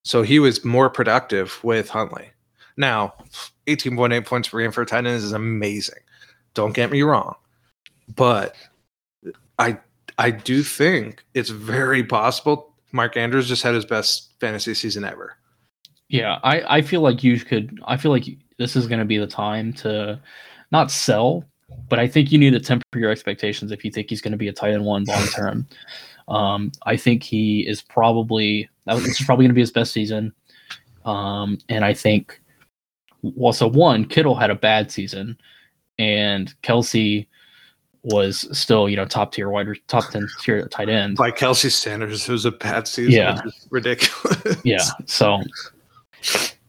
So he was more productive with Huntley. Now, 18.8 points per game for tight end is amazing. Don't get me wrong. But I I do think it's very possible Mark Andrews just had his best fantasy season ever. Yeah, I, I feel like you could. I feel like this is going to be the time to not sell, but I think you need to temper your expectations if you think he's going to be a tight end one long term. um, I think he is probably this is probably going to be his best season, um, and I think well, so one Kittle had a bad season, and Kelce was still you know top tier wide top ten tier tight end. By Kelce Sanders, it was a bad season. Yeah. ridiculous. Yeah. So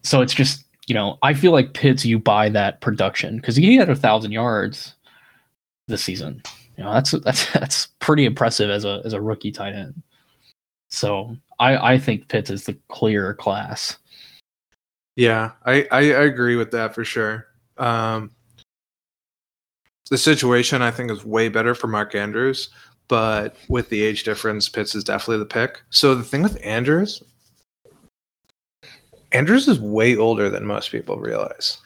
so it's just, you know, I feel like Pitts you buy that production because he had a thousand yards this season. You know, that's that's that's pretty impressive as a as a rookie tight end. So I I think Pitts is the clear class. Yeah, I, I, I agree with that for sure. Um, the situation I think is way better for Mark Andrews, but with the age difference, Pitts is definitely the pick. So the thing with Andrews, Andrews is way older than most people realize.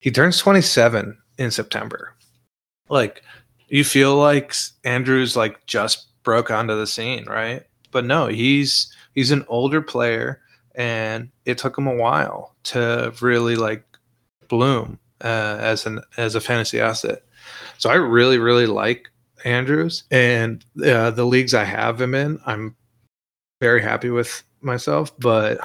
He turns 27 in September. Like you feel like Andrews like just broke onto the scene, right? But no, he's he's an older player and it took him a while to really like bloom uh, as an as a fantasy asset. So I really really like Andrews and uh, the leagues I have him in. I'm very happy with myself, but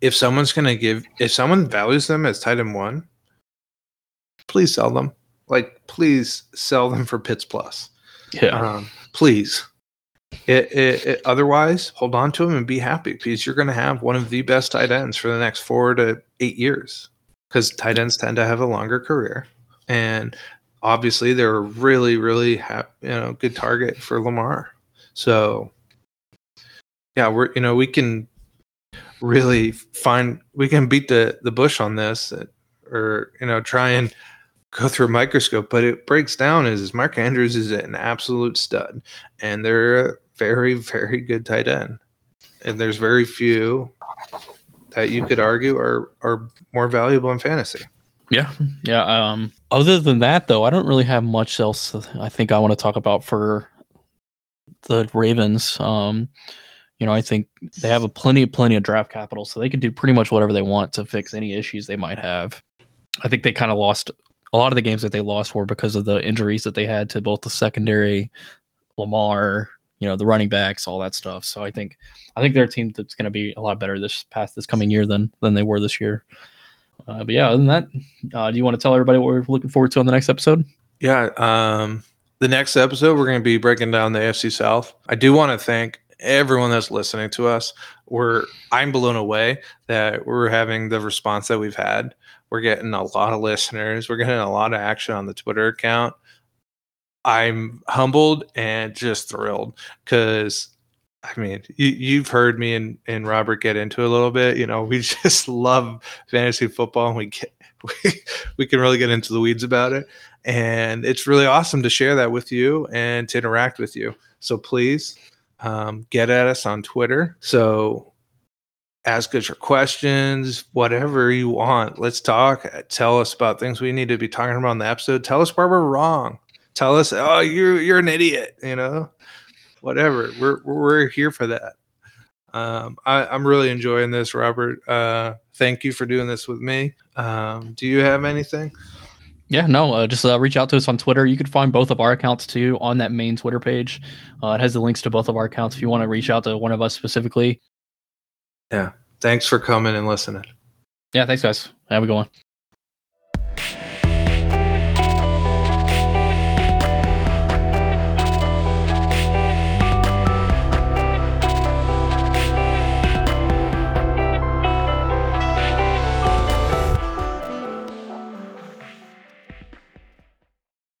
if someone's gonna give, if someone values them as tight end one, please sell them. Like, please sell them for Pitts Plus. Yeah. Um, please. It, it, it, otherwise, hold on to him and be happy because you're going to have one of the best tight ends for the next four to eight years. Because tight ends tend to have a longer career, and obviously they're a really, really ha- you know good target for Lamar. So, yeah, we're you know we can really find we can beat the the bush on this, or you know try and go through a microscope. But it breaks down is Mark Andrews is an absolute stud, and they're a very, very good tight end. And there's very few that you could argue are are more valuable in fantasy. Yeah, yeah. Um, other than that, though, I don't really have much else. I think I want to talk about for the Ravens. Um, you know, I think they have a plenty, plenty of draft capital, so they can do pretty much whatever they want to fix any issues they might have. I think they kind of lost a lot of the games that they lost were because of the injuries that they had to both the secondary, Lamar, you know, the running backs, all that stuff. So I think, I think they're a team that's going to be a lot better this past this coming year than than they were this year. Uh, but yeah, other than that, uh, do you want to tell everybody what we're looking forward to on the next episode? Yeah, um, The next episode, we're going to be breaking down the AFC South. I do want to thank everyone that's listening to us. We're I'm blown away that we're having the response that we've had. We're getting a lot of listeners. We're getting a lot of action on the Twitter account. I'm humbled and just thrilled because I mean, you, you've heard me and, and Robert get into a little bit. You know, we just love fantasy football and we get we, we can really get into the weeds about it. And it's really awesome to share that with you and to interact with you. So please um, get at us on Twitter. So ask us your questions, whatever you want. Let's talk. Tell us about things we need to be talking about in the episode. Tell us where we're wrong. Tell us, oh, you're you're an idiot. You know, whatever. We're we're here for that. Um, I, am really enjoying this, Robert. Uh, thank you for doing this with me. Um, do you have anything? Yeah, no, uh, just uh, reach out to us on Twitter. You can find both of our accounts too on that main Twitter page. Uh, it has the links to both of our accounts if you want to reach out to one of us specifically. Yeah. Thanks for coming and listening. Yeah, thanks, guys. Have a good one.